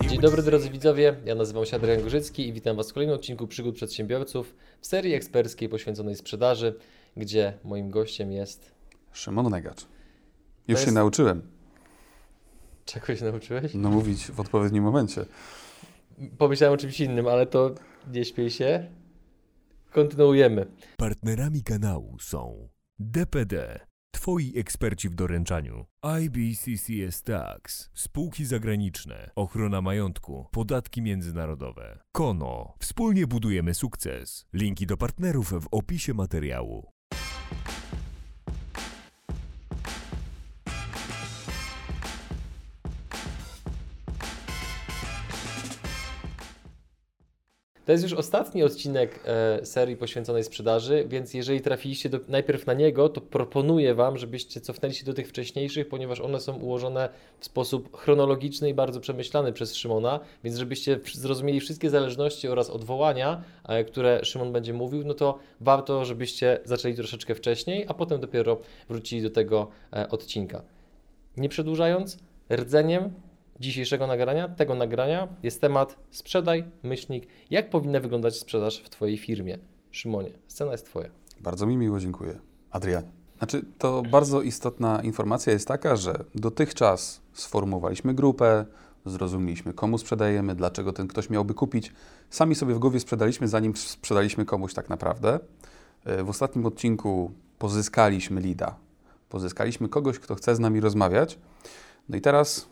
Dzień what dobry drodzy widzowie, ja nazywam się Adrian Gorzycki i witam Was w kolejnym odcinku Przygód Przedsiębiorców w serii eksperckiej poświęconej sprzedaży, gdzie moim gościem jest... Szymon Negacz. Już jest- się nauczyłem Czegoś nauczyłeś? no, mówić w odpowiednim momencie. Pomyślałem o czymś innym, ale to nie śpiej się. Kontynuujemy. Partnerami kanału są DPD, Twoi eksperci w doręczaniu, IBCCS Tax, spółki zagraniczne, ochrona majątku, podatki międzynarodowe, Kono, wspólnie budujemy sukces. Linki do partnerów w opisie materiału. To jest już ostatni odcinek e, serii poświęconej sprzedaży, więc jeżeli trafiliście do, najpierw na niego, to proponuję Wam, żebyście cofnęli się do tych wcześniejszych, ponieważ one są ułożone w sposób chronologiczny i bardzo przemyślany przez Szymona, więc żebyście zrozumieli wszystkie zależności oraz odwołania, e, które Szymon będzie mówił, no to warto, żebyście zaczęli troszeczkę wcześniej, a potem dopiero wrócili do tego e, odcinka. Nie przedłużając, rdzeniem dzisiejszego nagrania, tego nagrania jest temat sprzedaj, myślnik, jak powinna wyglądać sprzedaż w Twojej firmie. Szymonie, scena jest Twoja. Bardzo mi miło, dziękuję. Adrianie. Znaczy, to bardzo istotna informacja jest taka, że dotychczas sformułowaliśmy grupę, zrozumieliśmy, komu sprzedajemy, dlaczego ten ktoś miałby kupić. Sami sobie w głowie sprzedaliśmy, zanim sprzedaliśmy komuś tak naprawdę. E, W ostatnim odcinku pozyskaliśmy lida. Pozyskaliśmy kogoś, kto chce z nami rozmawiać. No i teraz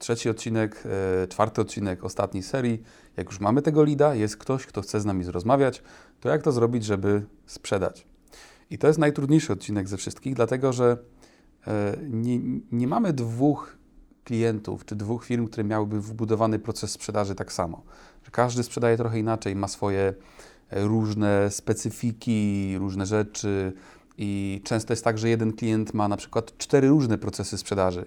trzeci odcinek, e, czwarty odcinek ostatniej serii. Jak już mamy tego lida, jest ktoś, kto chce z nami rozmawiać, to jak to zrobić, żeby sprzedać? I to jest najtrudniejszy odcinek ze wszystkich, dlatego że e, nie, nie mamy dwóch klientów czy dwóch firm, które miałyby wbudowany proces sprzedaży tak samo. Każdy sprzedaje trochę inaczej, ma swoje e, różne specyfiki, różne rzeczy i często jest tak, że jeden klient ma na przykład cztery różne procesy sprzedaży.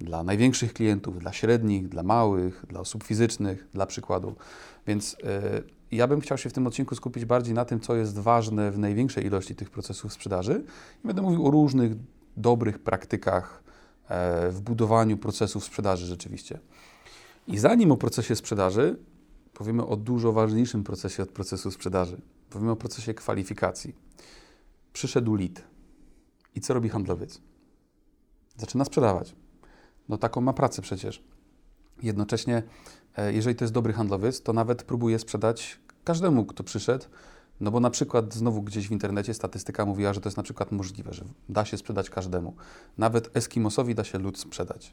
Dla największych klientów, dla średnich, dla małych, dla osób fizycznych, dla przykładu. Więc e, ja bym chciał się w tym odcinku skupić bardziej na tym, co jest ważne w największej ilości tych procesów sprzedaży. I będę mówił o różnych dobrych praktykach e, w budowaniu procesów sprzedaży rzeczywiście. I zanim o procesie sprzedaży, powiemy o dużo ważniejszym procesie od procesu sprzedaży. Powiemy o procesie kwalifikacji. Przyszedł lead. I co robi handlowiec? Zaczyna sprzedawać. No taką ma pracę przecież. Jednocześnie, e, jeżeli to jest dobry handlowiec, to nawet próbuje sprzedać każdemu, kto przyszedł, no bo na przykład znowu gdzieś w internecie statystyka mówiła, że to jest na przykład możliwe, że da się sprzedać każdemu. Nawet Eskimosowi da się lód sprzedać.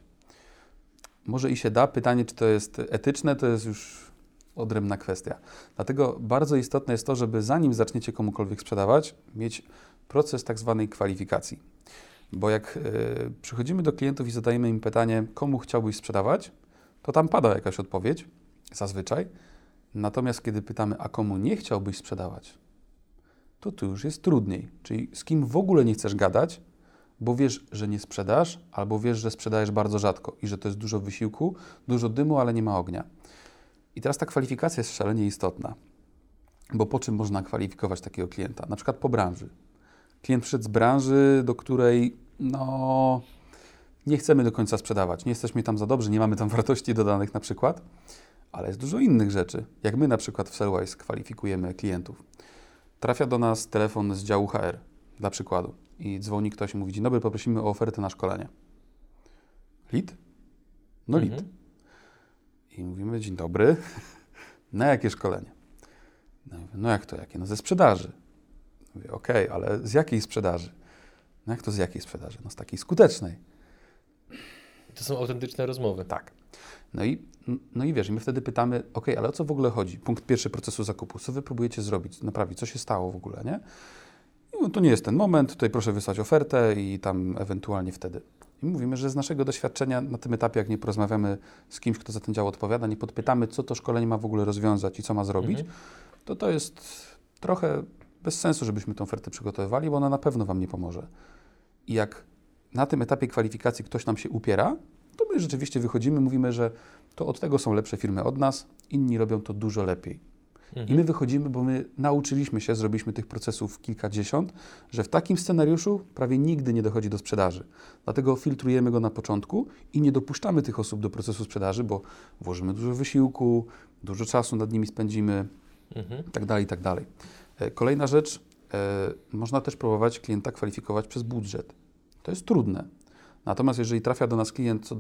Może i się da. Pytanie, czy to jest etyczne, to jest już odrębna kwestia. Dlatego bardzo istotne jest to, żeby zanim zaczniecie komukolwiek sprzedawać, mieć proces tak zwanej kwalifikacji. Bo jak y, przychodzimy do klientów i zadajemy im pytanie, komu chciałbyś sprzedawać, to tam pada jakaś odpowiedź, zazwyczaj. Natomiast kiedy pytamy, a komu nie chciałbyś sprzedawać, to tu już jest trudniej. Czyli z kim w ogóle nie chcesz gadać, bo wiesz, że nie sprzedasz, albo wiesz, że sprzedajesz bardzo rzadko i że to jest dużo wysiłku, dużo dymu, ale nie ma ognia. I teraz ta kwalifikacja jest szalenie istotna. Bo po czym można kwalifikować takiego klienta? Na przykład po branży. Klient przyszedł z branży, do której no, nie chcemy do końca sprzedawać, nie jesteśmy tam za dobrzy, nie mamy tam wartości dodanych na przykład, ale jest dużo innych rzeczy. Jak my na przykład w Sellwise kwalifikujemy klientów. Trafia do nas telefon z działu HR, dla przykładu, i dzwoni ktoś i mówi, dzień dobry, poprosimy o ofertę na szkolenie. Lead? No lead. Mhm. I mówimy, dzień dobry, na jakie szkolenie? No, no jak to, jakie? No ze sprzedaży. Mówię, okej, ale z jakiej sprzedaży? No jak to z jakiej sprzedaży? No z takiej skutecznej. To są autentyczne rozmowy. Tak. No i, no i wiesz, my wtedy pytamy, ok, ale o co w ogóle chodzi? Punkt pierwszy procesu zakupu. Co wy próbujecie zrobić, naprawić? Co się stało w ogóle, nie? I no, to nie jest ten moment, tutaj proszę wysłać ofertę i tam ewentualnie wtedy. I mówimy, że z naszego doświadczenia na tym etapie, jak nie porozmawiamy z kimś, kto za ten dział odpowiada, nie podpytamy, co to szkolenie ma w ogóle rozwiązać i co ma zrobić, Mhm. to to jest trochę bez sensu, żebyśmy tę ofertę przygotowywali, bo ona na pewno Wam nie pomoże. I jak na tym etapie kwalifikacji ktoś nam się upiera, to my rzeczywiście wychodzimy, mówimy, że to od tego są lepsze firmy od nas, inni robią to dużo lepiej. I my wychodzimy, bo my nauczyliśmy się, zrobiliśmy tych procesów kilkadziesiąt, że w takim scenariuszu prawie nigdy nie dochodzi do sprzedaży. Dlatego filtrujemy go na początku i nie dopuszczamy tych osób do procesu sprzedaży, bo włożymy dużo wysiłku, dużo czasu nad nimi spędzimy, Mhm. i tak E, Kolejna rzecz, e, można też próbować klienta kwalifikować przez budżet. To jest trudne. Natomiast jeżeli trafia do nas klient, co,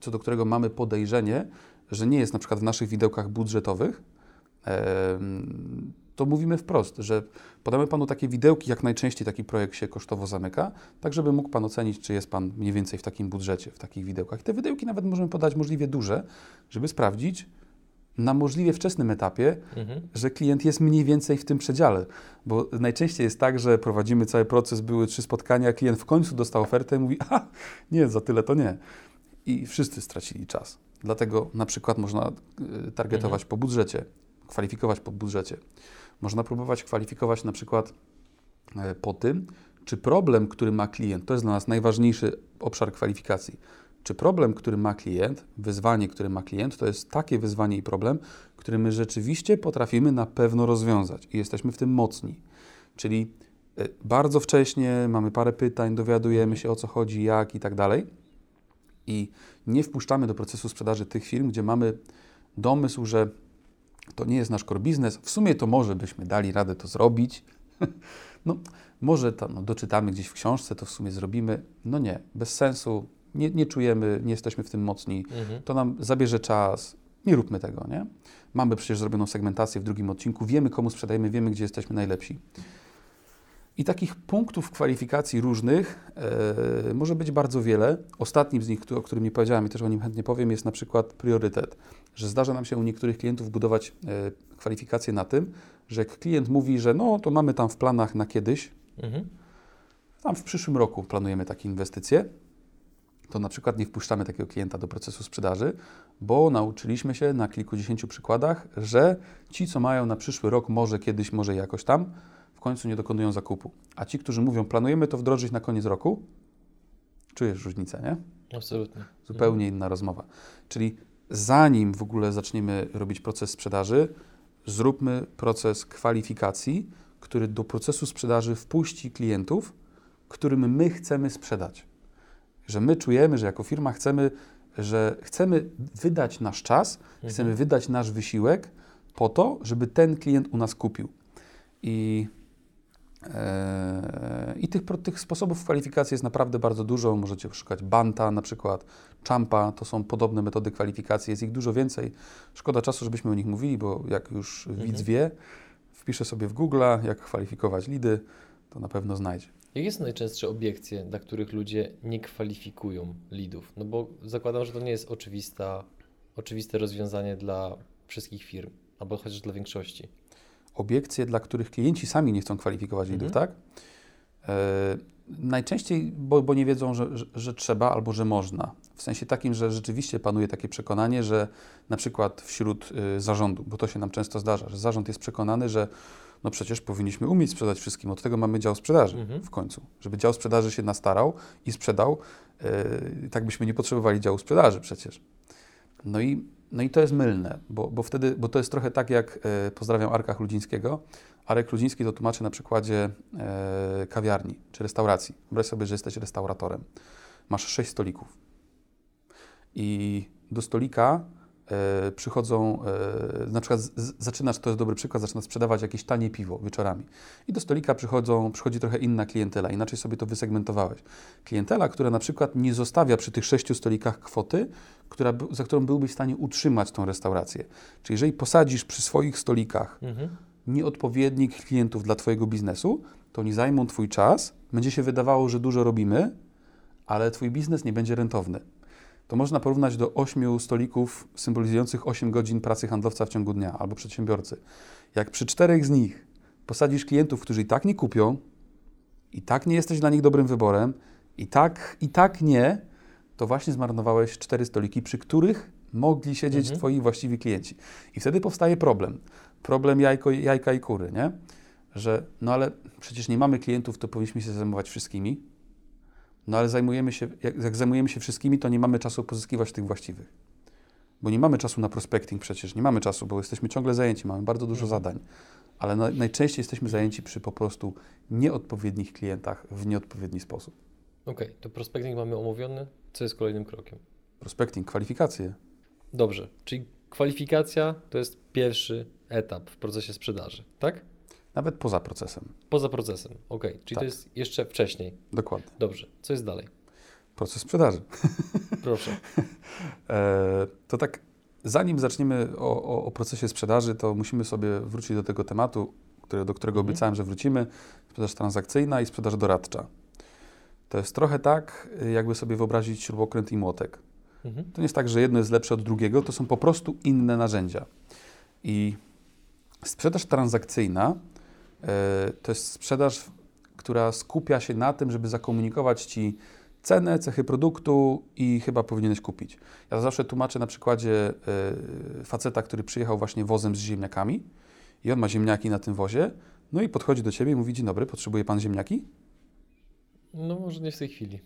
co do którego mamy podejrzenie, że nie jest na przykład w naszych widełkach budżetowych, em, to mówimy wprost, że podamy Panu takie widełki, jak najczęściej taki projekt się kosztowo zamyka, tak żeby mógł Pan ocenić, czy jest Pan mniej więcej w takim budżecie, w takich widełkach. I te widełki nawet możemy podać możliwie duże, żeby sprawdzić na możliwie wczesnym etapie, Mhm. że klient jest mniej więcej w tym przedziale. Bo najczęściej jest tak, że prowadzimy cały proces, były trzy spotkania, klient w końcu dostał ofertę i mówi, a nie, za tyle to nie. I wszyscy stracili czas. Dlatego na przykład można y, targetować po budżecie, kwalifikować po budżecie. Można próbować kwalifikować na przykład e, po tym, czy problem, który ma klient, to jest dla nas najważniejszy obszar kwalifikacji. Czy problem, który ma klient, wyzwanie, które ma klient, to jest takie wyzwanie i problem, który my rzeczywiście potrafimy na pewno rozwiązać i jesteśmy w tym mocni. Czyli e, bardzo wcześnie mamy parę pytań, dowiadujemy się o co chodzi, jak i tak dalej. I nie wpuszczamy do procesu sprzedaży tych firm, gdzie mamy domysł, że to nie jest nasz core business. W sumie to może byśmy dali radę to zrobić. No, może tam no, doczytamy gdzieś w książce, to w sumie zrobimy. No nie, bez sensu. Nie, nie czujemy, nie jesteśmy w tym mocni. Mhm. To nam zabierze czas. Nie róbmy tego, nie? Mamy przecież zrobioną segmentację w drugim odcinku, wiemy komu sprzedajemy, wiemy gdzie jesteśmy najlepsi. I takich punktów kwalifikacji różnych e, może być bardzo wiele. Ostatnim z nich, o którym nie powiedziałem i też o nim chętnie powiem, jest na przykład priorytet. Że zdarza nam się u niektórych klientów budować e, kwalifikacje na tym, że jak klient mówi, że no to mamy tam w planach na kiedyś, Mhm. tam w przyszłym roku planujemy takie inwestycje, to na przykład nie wpuszczamy takiego klienta do procesu sprzedaży, bo nauczyliśmy się na kilkudziesięciu przykładach, że ci, co mają na przyszły rok, może kiedyś, może jakoś tam, w końcu nie dokonują zakupu. A ci, którzy mówią, planujemy to wdrożyć na koniec roku, czujesz różnicę, nie? Absolutnie. Zupełnie inna rozmowa. Czyli zanim w ogóle zaczniemy robić proces sprzedaży, zróbmy proces kwalifikacji, który do procesu sprzedaży wpuści klientów, którym my chcemy sprzedać. Że my czujemy, że jako firma chcemy, że chcemy wydać nasz czas, Mhm. chcemy wydać nasz wysiłek po to, żeby ten klient u nas kupił. I, e, i tych, tych sposobów kwalifikacji jest naprawdę bardzo dużo. Możecie szukać Banta na przykład, Champa, to są podobne metody kwalifikacji, jest ich dużo więcej. Szkoda czasu, żebyśmy o nich mówili, bo jak już widz wie, wpisze sobie w Google, jak kwalifikować lidy, to na pewno znajdzie. Jakie są najczęstsze obiekcje, dla których ludzie nie kwalifikują lidów? No bo zakładam, że to nie jest oczywista, oczywiste rozwiązanie dla wszystkich firm, albo chociaż dla większości. obiekcje, dla których klienci sami nie chcą kwalifikować lidów, tak? E, najczęściej, bo, bo nie wiedzą, że, że, że trzeba albo że można. W sensie takim, że rzeczywiście panuje takie przekonanie, że na przykład wśród y, zarządu, bo to się nam często zdarza, że zarząd jest przekonany, że no przecież powinniśmy umieć sprzedać wszystkim, od tego mamy dział sprzedaży Mhm. w końcu. Żeby dział sprzedaży się nastarał i sprzedał, y, tak byśmy nie potrzebowali działu sprzedaży przecież. No i, no i to jest mylne, bo, bo wtedy, bo to jest trochę tak jak, e, pozdrawiam Arka Chludzińskiego, Arek Chludziński to tłumaczy na przykładzie e, kawiarni czy restauracji. Wyobraź sobie, że jesteś restauratorem. Masz sześć stolików i do stolika e, przychodzą, e, na przykład z, zaczynasz, to jest dobry przykład, zaczynasz sprzedawać jakieś tanie piwo wieczorami. I do stolika przychodzą, przychodzi trochę inna klientela, inaczej sobie to wysegmentowałeś. Klientela, która na przykład nie zostawia przy tych sześciu stolikach kwoty, która, za którą byłbyś w stanie utrzymać tą restaurację. Czyli jeżeli posadzisz przy swoich stolikach Mhm. nieodpowiednich klientów dla Twojego biznesu, to oni zajmą Twój czas, będzie się wydawało, że dużo robimy, ale Twój biznes nie będzie rentowny. To można porównać do ośmiu stolików symbolizujących 8 godzin pracy handlowca w ciągu dnia albo przedsiębiorcy. Jak przy czterech z nich posadzisz klientów, którzy i tak nie kupią, i tak nie jesteś dla nich dobrym wyborem, i tak, i tak nie, to właśnie zmarnowałeś cztery stoliki, przy których mogli siedzieć Mhm. Twoi właściwi klienci. I wtedy powstaje problem. Problem jajko, jajka i kury, nie? Że no ale przecież nie mamy klientów, to powinniśmy się zajmować wszystkimi. No ale zajmujemy się, jak, jak zajmujemy się wszystkimi, to nie mamy czasu pozyskiwać tych właściwych. bo nie mamy czasu na prospecting przecież, nie mamy czasu, bo jesteśmy ciągle zajęci, mamy bardzo dużo Mhm. zadań, ale na, najczęściej jesteśmy zajęci przy po prostu nieodpowiednich klientach w nieodpowiedni sposób. Okej, to prospecting mamy omówiony. Co jest kolejnym krokiem? Prospecting, kwalifikacje. Dobrze, czyli kwalifikacja to jest pierwszy etap w procesie sprzedaży, tak? Nawet poza procesem. Poza procesem, okej, czyli Tak. to jest jeszcze wcześniej. Dokładnie. Dobrze, co jest dalej? Proces sprzedaży. Proszę. E, to tak, zanim zaczniemy o, o, o procesie sprzedaży, to musimy sobie wrócić do tego tematu, który, do którego Mhm. obiecałem, że wrócimy. Sprzedaż transakcyjna i sprzedaż doradcza. To jest trochę tak, jakby sobie wyobrazić śrubokręt i młotek. Mhm. To nie jest tak, że jedno jest lepsze od drugiego, to są po prostu inne narzędzia. I sprzedaż transakcyjna to jest sprzedaż, która skupia się na tym, żeby zakomunikować Ci cenę, cechy produktu i chyba powinieneś kupić. Ja zawsze tłumaczę na przykładzie e, faceta, który przyjechał właśnie wozem z ziemniakami i on ma ziemniaki na tym wozie, no i podchodzi do Ciebie i mówi, dzień dobry, potrzebuje Pan ziemniaki? No może nie w tej chwili.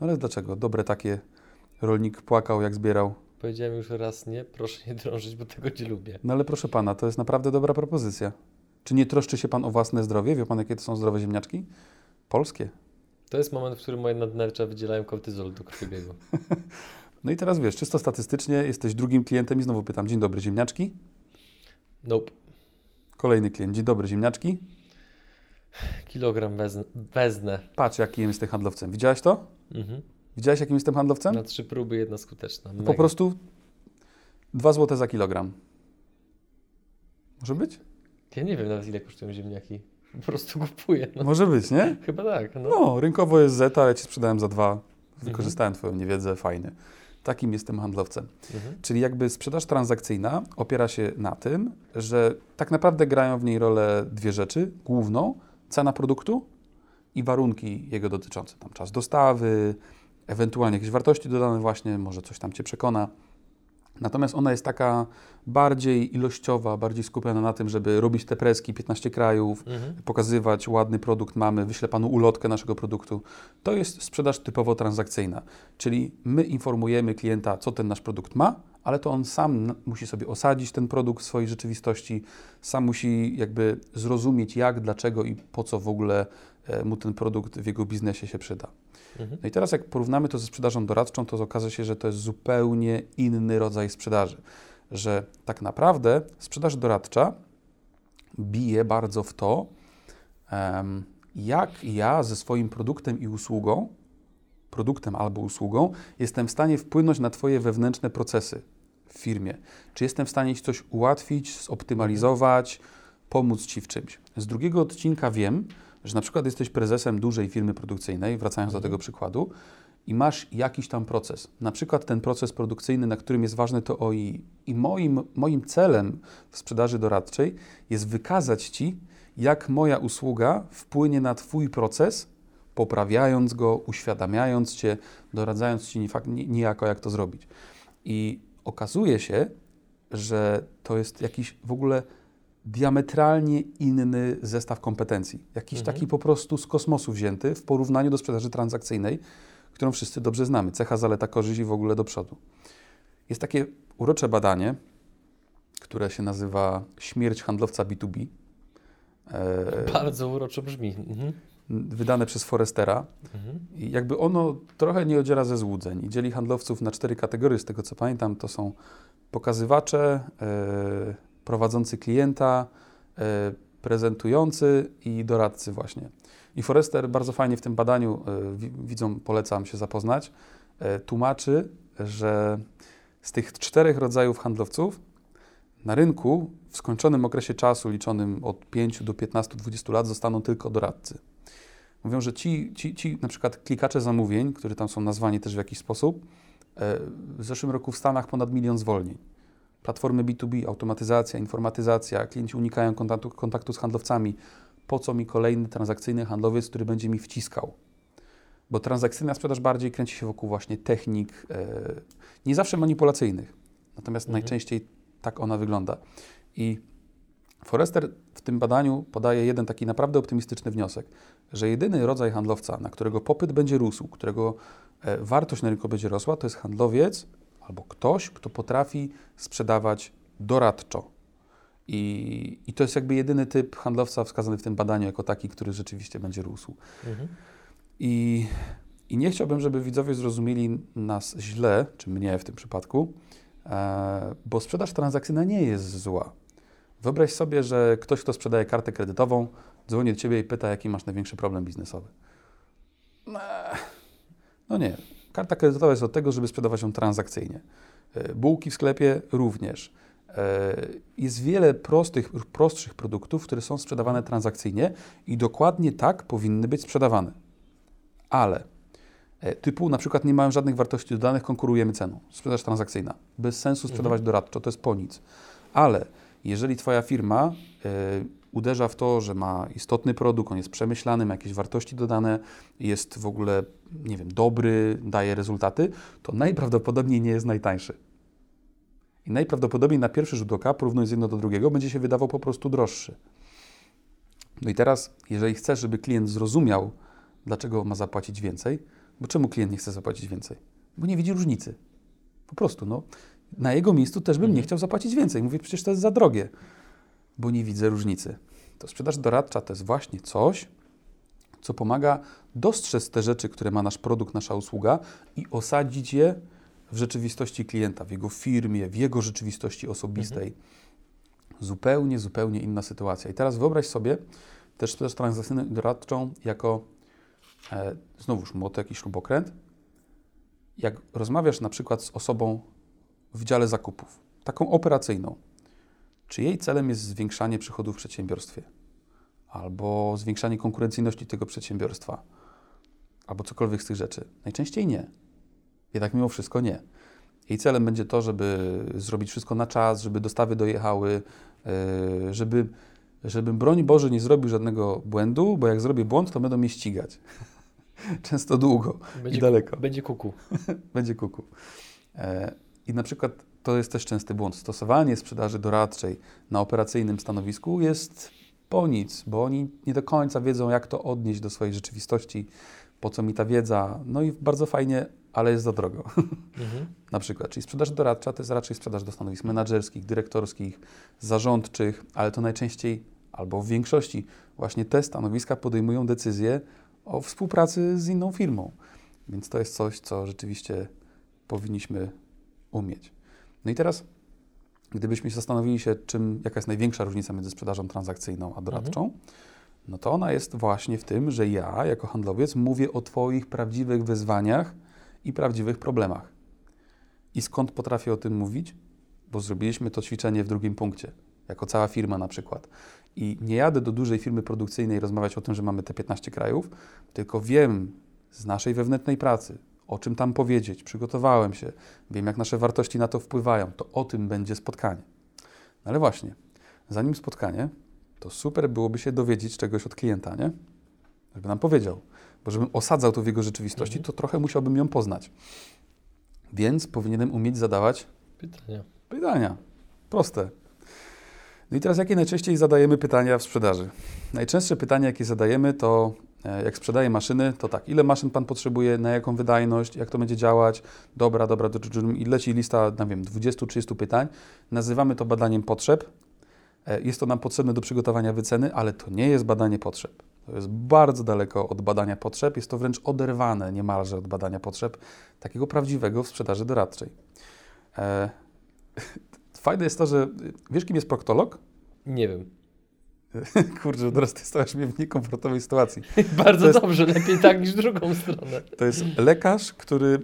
No ale dlaczego? Dobre takie, rolnik płakał jak zbierał. Powiedziałem już raz nie, proszę nie drążyć, bo tego nie lubię. No ale proszę pana, to jest naprawdę dobra propozycja. Czy nie troszczy się pan o własne zdrowie? Wie pan, jakie to są zdrowe ziemniaczki? Polskie. To jest moment, w którym moje nadnercza wydzielają kortyzol do krwiobiegu. No i teraz wiesz, czysto statystycznie jesteś drugim klientem i znowu pytam, dzień dobry, ziemniaczki? Nope. Kolejny klient, dzień dobry, ziemniaczki? Kilogram wezn- wezmę. Patrz, jakim jestem handlowcem. Widziałeś to? Mhm. Widziałeś, jakim jestem handlowcem? Na trzy próby jedna skuteczna. Po Mega. prostu 2 zł za kilogram. Może być? Ja nie wiem nawet ile kosztują ziemniaki. Po prostu kupuję. No. Może być, nie? Chyba tak. No. No, rynkowo jest Z, ale ci sprzedałem za dwa. Mhm. Wykorzystałem twoją niewiedzę, fajny. Takim jestem handlowcem. Mhm. Czyli jakby sprzedaż transakcyjna opiera się na tym, że tak naprawdę grają w niej rolę dwie rzeczy. Główną, cena produktu i warunki jego dotyczące. Tam czas dostawy, ewentualnie jakieś wartości dodane właśnie, może coś tam Cię przekona. Natomiast ona jest taka bardziej ilościowa, bardziej skupiona na tym, żeby robić te preski 15 krajów, Mhm. pokazywać ładny produkt mamy, wyślę Panu ulotkę naszego produktu. To jest sprzedaż typowo transakcyjna, czyli my informujemy klienta, co ten nasz produkt ma, ale to on sam musi sobie osadzić ten produkt w swojej rzeczywistości, sam musi jakby zrozumieć jak, dlaczego i po co w ogóle e, mu ten produkt w jego biznesie się przyda. Mhm. No i teraz jak porównamy to ze sprzedażą doradczą, to okaże się, że to jest zupełnie inny rodzaj sprzedaży. Że tak naprawdę sprzedaż doradcza bije bardzo w to, jak ja ze swoim produktem i usługą, produktem albo usługą, jestem w stanie wpłynąć na Twoje wewnętrzne procesy w firmie. Czy jestem w stanie Ci coś ułatwić, zoptymalizować, pomóc Ci w czymś. Z drugiego odcinka wiem, że na przykład jesteś prezesem dużej firmy produkcyjnej, wracając do Mhm. tego przykładu, i masz jakiś tam proces. Na przykład ten proces produkcyjny, na którym jest ważne to OI. I moim, moim celem w sprzedaży doradczej jest wykazać Ci, jak moja usługa wpłynie na Twój proces, poprawiając go, uświadamiając Cię, doradzając Ci niejako, jak to zrobić. I okazuje się, że to jest jakiś w ogóle diametralnie inny zestaw kompetencji. Jakiś Mhm. taki po prostu z kosmosu wzięty w porównaniu do sprzedaży transakcyjnej, którą wszyscy dobrze znamy. Cecha, zaleta, korzyść i w ogóle do przodu. Jest takie urocze badanie, które się nazywa Śmierć handlowca B2B. E, Bardzo uroczo brzmi. Mhm. wydane przez Forestera. Mhm. I jakby ono trochę nie odziera ze złudzeń i dzieli handlowców na cztery kategorie, z tego co pamiętam, to są pokazywacze, e, prowadzący klienta, e, prezentujący i doradcy właśnie. I Forester bardzo fajnie w tym badaniu, e, wi- widzą, polecam się zapoznać, e, tłumaczy, że z tych czterech rodzajów handlowców na rynku w skończonym okresie czasu, liczonym od 5 do 15-20 lat, zostaną tylko doradcy. Mówią, że ci, ci, ci na przykład klikacze zamówień, które tam są nazwani też w jakiś sposób, w zeszłym roku w Stanach ponad milion zwolnień. Platformy B2B, automatyzacja, informatyzacja, klienci unikają kontaktu, kontaktu z handlowcami. Po co mi kolejny transakcyjny handlowiec, który będzie mi wciskał? Bo transakcyjna sprzedaż bardziej kręci się wokół właśnie technik, e, nie zawsze manipulacyjnych, natomiast Mhm. najczęściej tak ona wygląda. I Forrester w tym badaniu podaje jeden taki naprawdę optymistyczny wniosek, że jedyny rodzaj handlowca, na którego popyt będzie rósł, którego e, wartość na rynku będzie rosła, to jest handlowiec, albo ktoś, kto potrafi sprzedawać doradczo. I, I to jest jakby jedyny typ handlowca wskazany w tym badaniu jako taki, który rzeczywiście będzie rósł. Mhm. I, I nie chciałbym, żeby widzowie zrozumieli nas źle, czy mnie w tym przypadku, e, bo sprzedaż transakcyjna nie jest zła. Wyobraź sobie, że ktoś, kto sprzedaje kartę kredytową, dzwoni do ciebie i pyta, jaki masz największy problem biznesowy. Eee, No nie. Karta kredytowa jest od tego, żeby sprzedawać ją transakcyjnie. E, Bułki w sklepie również. E, Jest wiele prostych, prostszych produktów, które są sprzedawane transakcyjnie i dokładnie tak powinny być sprzedawane. Ale e, typu na przykład nie mają żadnych wartości dodanych, konkurujemy ceną. Sprzedaż transakcyjna. Bez sensu sprzedawać doradczo, to jest po nic. Ale jeżeli Twoja firma uderza w to, że ma istotny produkt, on jest przemyślany, ma jakieś wartości dodane, jest w ogóle, nie wiem, dobry, daje rezultaty, to najprawdopodobniej nie jest najtańszy. I najprawdopodobniej na pierwszy rzut oka, porównując jedno do drugiego, będzie się wydawał po prostu droższy. No i teraz, jeżeli chcesz, żeby klient zrozumiał, dlaczego ma zapłacić więcej, bo czemu klient nie chce zapłacić więcej? Bo nie widzi różnicy. Po prostu, no. Na jego miejscu też bym nie chciał zapłacić więcej. Mówię, przecież to jest za drogie, bo nie widzę różnicy. To sprzedaż doradcza to jest właśnie coś, co pomaga dostrzec te rzeczy, które ma nasz produkt, nasza usługa i osadzić je w rzeczywistości klienta, w jego firmie, w jego rzeczywistości osobistej. Zupełnie, zupełnie inna sytuacja. I teraz wyobraź sobie też sprzedaż transakcyjną i doradczą jako e, znowuż młotek i śrubokręt. Jak rozmawiasz na przykład z osobą w dziale zakupów, taką operacyjną, czy jej celem jest zwiększanie przychodów w przedsiębiorstwie, albo zwiększanie konkurencyjności tego przedsiębiorstwa, albo cokolwiek z tych rzeczy? Najczęściej nie. Jednak mimo wszystko nie. Jej celem będzie to, żeby zrobić wszystko na czas, żeby dostawy dojechały, yy, żeby, żebym, broń Boże, nie zrobił żadnego błędu, bo jak zrobię błąd, to będą mnie ścigać. Często długo Będzie, i daleko. Będzie kuku. Będzie kuku. E, I na przykład to jest też częsty błąd. Stosowanie sprzedaży doradczej na operacyjnym stanowisku jest po nic, bo oni nie do końca wiedzą, jak to odnieść do swojej rzeczywistości, po co mi ta wiedza. No i bardzo fajnie, ale jest za drogo. Mhm. na przykład, czyli sprzedaż doradcza to jest raczej sprzedaż do stanowisk menedżerskich, dyrektorskich, zarządczych, ale to najczęściej albo w większości właśnie te stanowiska podejmują decyzje o współpracy z inną firmą. Więc to jest coś, co rzeczywiście powinniśmy umieć. No i teraz, gdybyśmy się zastanowili się, czym, jaka jest największa różnica między sprzedażą transakcyjną a doradczą, no to ona jest właśnie w tym, że ja, jako handlowiec, mówię o Twoich prawdziwych wyzwaniach i prawdziwych problemach. I skąd potrafię o tym mówić? Bo zrobiliśmy to ćwiczenie w drugim punkcie, jako cała firma na przykład. I nie jadę do dużej firmy produkcyjnej rozmawiać o tym, że mamy te 15 krajów, tylko wiem z naszej wewnętrznej pracy, o czym tam powiedzieć, przygotowałem się, wiem, jak nasze wartości na to wpływają, to o tym będzie spotkanie. No ale właśnie, zanim spotkanie, to super byłoby się dowiedzieć czegoś od klienta, nie? Żeby nam powiedział. Bo żebym osadzał to w jego rzeczywistości, Mhm. to trochę musiałbym ją poznać. Więc powinienem umieć zadawać Pytania. pytania. Proste. No i teraz jakie najczęściej zadajemy pytania w sprzedaży? Najczęstsze pytania, jakie zadajemy, to jak sprzedaję maszyny, to tak, ile maszyn Pan potrzebuje, na jaką wydajność, jak to będzie działać, dobra, dobra, do- do- do- i leci lista, nie wiem, 20-30 pytań. Nazywamy to badaniem potrzeb. E, Jest to nam potrzebne do przygotowania wyceny, ale to nie jest badanie potrzeb. To jest bardzo daleko od badania potrzeb, jest to wręcz oderwane niemalże od badania potrzeb, takiego prawdziwego w sprzedaży doradczej. E, Fajne jest to, że wiesz, kim jest proktolog? Nie wiem. Kurczę, teraz ty stawiasz mnie w niekomfortowej sytuacji. Bardzo jest- dobrze, lepiej tak niż drugą stronę. To jest lekarz, który e,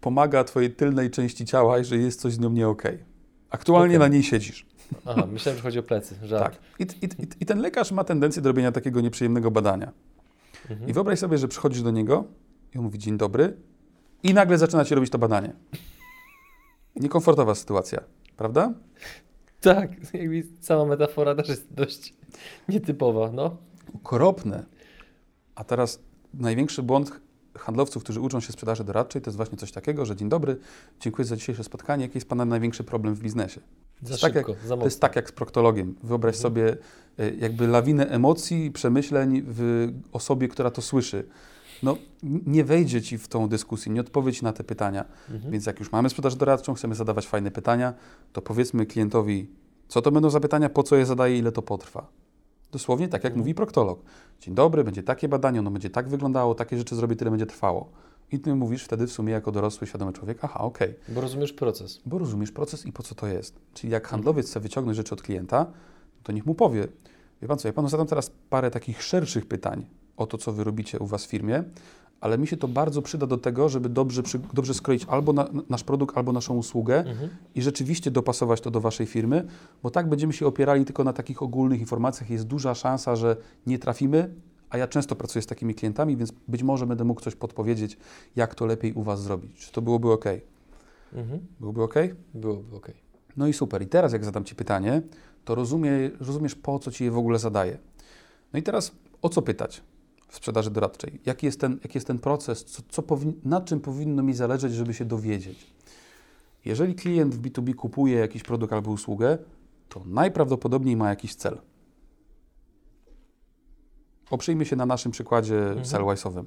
pomaga twojej tylnej części ciała, jeżeli jest coś z nią nie okej. Aktualnie Okej. na niej siedzisz. Aha, myślałem, że chodzi o plecy. Żart. Tak. I, i, i, I ten lekarz ma tendencję do robienia takiego nieprzyjemnego badania. Mhm. I wyobraź sobie, że przychodzisz do niego i on mówi dzień dobry i nagle zaczyna ci robić to badanie. Niekomfortowa sytuacja, prawda? Tak, jakby cała metafora też jest dość nietypowa, no. okropne. A teraz największy błąd handlowców, którzy uczą się sprzedaży doradczej, to jest właśnie coś takiego, że dzień dobry, dziękuję za dzisiejsze spotkanie. Jaki jest Pana największy problem w biznesie? Za jest tak szybko, za. To jest tak jak z proktologiem. Wyobraź Mhm. sobie e, jakby lawinę emocji, przemyśleń w osobie, która to słyszy. no, nie wejdzie ci w tą dyskusję, nie odpowie ci na te pytania. Mhm. Więc jak już mamy sprzedaż doradczą, chcemy zadawać fajne pytania, to powiedzmy klientowi, co to będą za pytania, po co je zadaje, ile to potrwa. Dosłownie tak, jak mówi proktolog. Dzień dobry, będzie takie badanie, ono będzie tak wyglądało, takie rzeczy zrobię, tyle będzie trwało. I ty mówisz wtedy w sumie jako dorosły, świadomy człowiek, aha, okej, Bo rozumiesz proces. bo rozumiesz proces i po co to jest. Czyli jak handlowiec chce wyciągnąć rzeczy od klienta, to niech mu powie, wie pan co, ja panu zadam teraz parę takich szerszych pytań o to, co wy robicie u was w firmie, ale mi się to bardzo przyda do tego, żeby dobrze, przy, dobrze skroić albo na, nasz produkt, albo naszą usługę Mhm. i rzeczywiście dopasować to do waszej firmy, bo tak będziemy się opierali tylko na takich ogólnych informacjach. Jest duża szansa, że nie trafimy, a ja często pracuję z takimi klientami, więc być może będę mógł coś podpowiedzieć, jak to lepiej u was zrobić. Czy to byłoby ok? Mhm. Byłoby ok? Byłoby ok. No i super. I teraz, jak zadam Ci pytanie, to rozumie, rozumiesz, po co Ci je w ogóle zadaję. No i teraz, o co pytać sprzedaży doradczej? Jaki jest ten, jaki jest ten proces? Co, co powin, na czym powinno mi zależeć, żeby się dowiedzieć? Jeżeli klient w B2B kupuje jakiś produkt albo usługę, to najprawdopodobniej ma jakiś cel. Oprzyjmy się na naszym przykładzie Mhm. Sellwise'owym.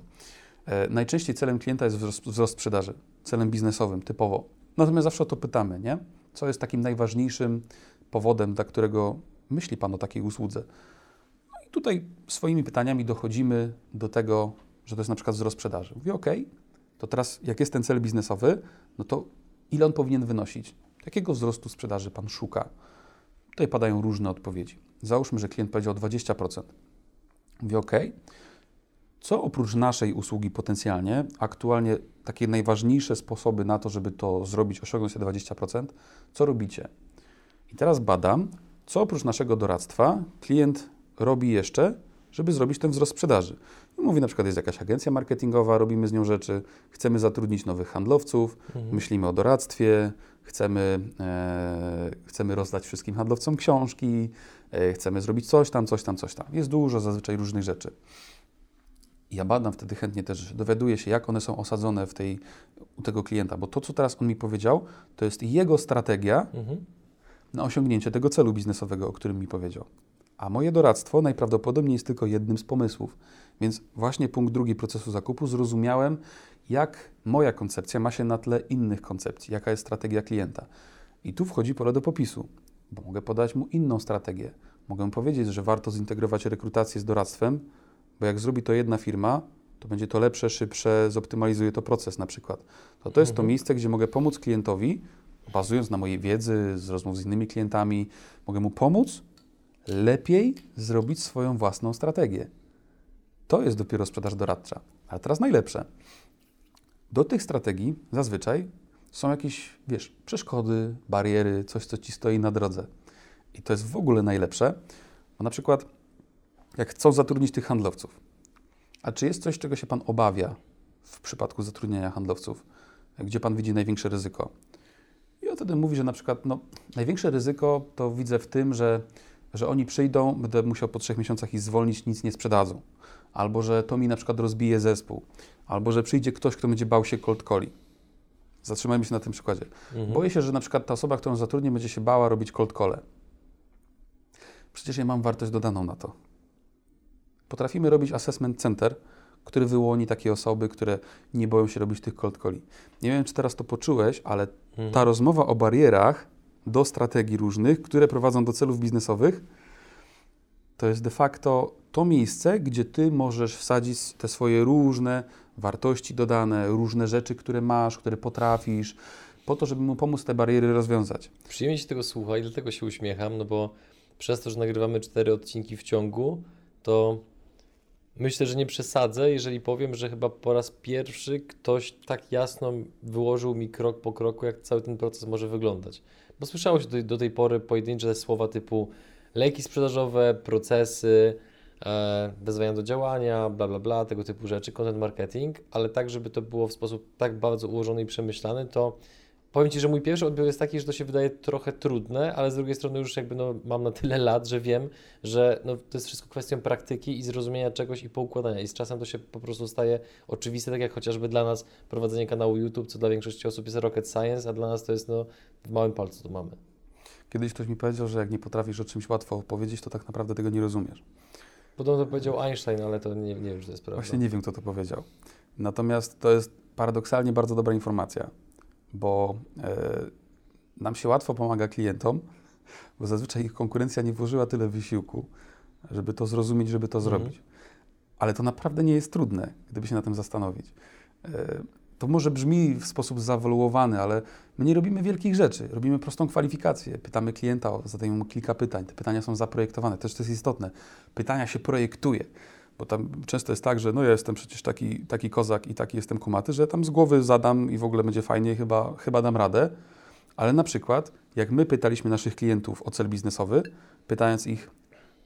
E, najczęściej celem klienta jest wzrost, wzrost sprzedaży, celem biznesowym typowo. Natomiast zawsze o to pytamy, nie? Co jest takim najważniejszym powodem, dla którego myśli Pan o takiej usłudze? Tutaj swoimi pytaniami dochodzimy do tego, że to jest na przykład wzrost sprzedaży. Mówię, OK, to teraz jak jest ten cel biznesowy, no to ile on powinien wynosić? Jakiego wzrostu sprzedaży Pan szuka? Tutaj padają różne odpowiedzi. Załóżmy, że klient powiedział 20%. Mówię, OK, co oprócz naszej usługi potencjalnie, aktualnie takie najważniejsze sposoby na to, żeby to zrobić, osiągnąć te 20%, co robicie? I teraz badam, co oprócz naszego doradztwa klient robi jeszcze, żeby zrobić ten wzrost sprzedaży. I mówi na przykład, jest jakaś agencja marketingowa, robimy z nią rzeczy, chcemy zatrudnić nowych handlowców, Mhm. myślimy o doradztwie, chcemy, e, chcemy rozdać wszystkim handlowcom książki, e, chcemy zrobić coś tam, coś tam, coś tam. Jest dużo zazwyczaj różnych rzeczy. Ja badam wtedy chętnie też, dowiaduję się, jak one są osadzone w tej, u tego klienta, bo to, co teraz on mi powiedział, to jest jego strategia Mhm. na osiągnięcie tego celu biznesowego, o którym mi powiedział. A moje doradztwo najprawdopodobniej jest tylko jednym z pomysłów. Więc właśnie punkt drugi procesu zakupu zrozumiałem, jak moja koncepcja ma się na tle innych koncepcji, jaka jest strategia klienta. I tu wchodzi pole do popisu, bo mogę podać mu inną strategię. Mogę powiedzieć, że warto zintegrować rekrutację z doradztwem, bo jak zrobi to jedna firma, to będzie to lepsze, szybsze, zoptymalizuje to proces na przykład. To, to jest to Mhm. miejsce, gdzie mogę pomóc klientowi, bazując na mojej wiedzy, z rozmów z innymi klientami, mogę mu pomóc lepiej zrobić swoją własną strategię. To jest dopiero sprzedaż doradcza. A teraz najlepsze. Do tych strategii zazwyczaj są jakieś, wiesz, przeszkody, bariery, coś, co ci stoi na drodze. I to jest w ogóle najlepsze, bo na przykład jak chcą zatrudnić tych handlowców, a czy jest coś, czego się Pan obawia w przypadku zatrudniania handlowców, gdzie Pan widzi największe ryzyko? I on wtedy mówi, że na przykład no, największe ryzyko to widzę w tym, że, że oni przyjdą, będę musiał po trzech miesiącach ich zwolnić, nic nie sprzedadzą. Albo że to mi na przykład rozbije zespół. Albo że przyjdzie ktoś, kto będzie bał się cold calli. Zatrzymajmy się na tym przykładzie. Mhm. Boję się, że na przykład ta osoba, którą zatrudnię, będzie się bała robić cold call. Przecież ja mam wartość dodaną na to. Potrafimy robić assessment center, który wyłoni takie osoby, które nie boją się robić tych cold calli. Nie wiem, czy teraz to poczułeś, ale Mhm. ta rozmowa o barierach do strategii różnych, które prowadzą do celów biznesowych, to jest de facto to miejsce, gdzie ty możesz wsadzić te swoje różne wartości dodane, różne rzeczy, które masz, które potrafisz, po to, żeby mu pomóc te bariery rozwiązać. Przyjemnie się tego słucha i dlatego się uśmiecham, no bo przez to, że nagrywamy cztery odcinki w ciągu, to myślę, że nie przesadzę, jeżeli powiem, że chyba po raz pierwszy ktoś tak jasno wyłożył mi krok po kroku, jak cały ten proces może wyglądać. Bo słyszało się do, do tej pory pojedyncze słowa typu lejki sprzedażowe, procesy, e, wezwania do działania, bla, bla, bla, tego typu rzeczy, content marketing, ale tak, żeby to było w sposób tak bardzo ułożony i przemyślany, to Powiem Ci, że mój pierwszy odbiór jest taki, że to się wydaje trochę trudne, ale z drugiej strony już jakby no, mam na tyle lat, że wiem, że no, to jest wszystko kwestią praktyki i zrozumienia czegoś i poukładania. I z czasem to się po prostu staje oczywiste, tak jak chociażby dla nas prowadzenie kanału YouTube, co dla większości osób jest rocket science, a dla nas to jest no, w małym palcu to mamy. Kiedyś ktoś mi powiedział, że jak nie potrafisz o czymś łatwo opowiedzieć, to tak naprawdę tego nie rozumiesz. Podobno to powiedział Einstein, ale to nie, nie wiem, czy to jest prawda. Właśnie nie wiem, kto to powiedział. Natomiast to jest paradoksalnie bardzo dobra informacja, bo e, nam się łatwo pomaga klientom, bo zazwyczaj ich konkurencja nie włożyła tyle wysiłku, żeby to zrozumieć, żeby to Mhm. zrobić. Ale to naprawdę nie jest trudne, gdyby się na tym zastanowić. E, to może brzmi w sposób zawoluowany, ale my nie robimy wielkich rzeczy. Robimy prostą kwalifikację. Pytamy klienta, o- zadajemy mu kilka pytań. Te pytania są zaprojektowane. Też to jest istotne. Pytania się projektuje. Bo tam często jest tak, że no ja jestem przecież taki, taki kozak i taki jestem kumaty, że tam z głowy zadam i w ogóle będzie fajnie, chyba, chyba dam radę. Ale na przykład, jak my pytaliśmy naszych klientów o cel biznesowy, pytając ich,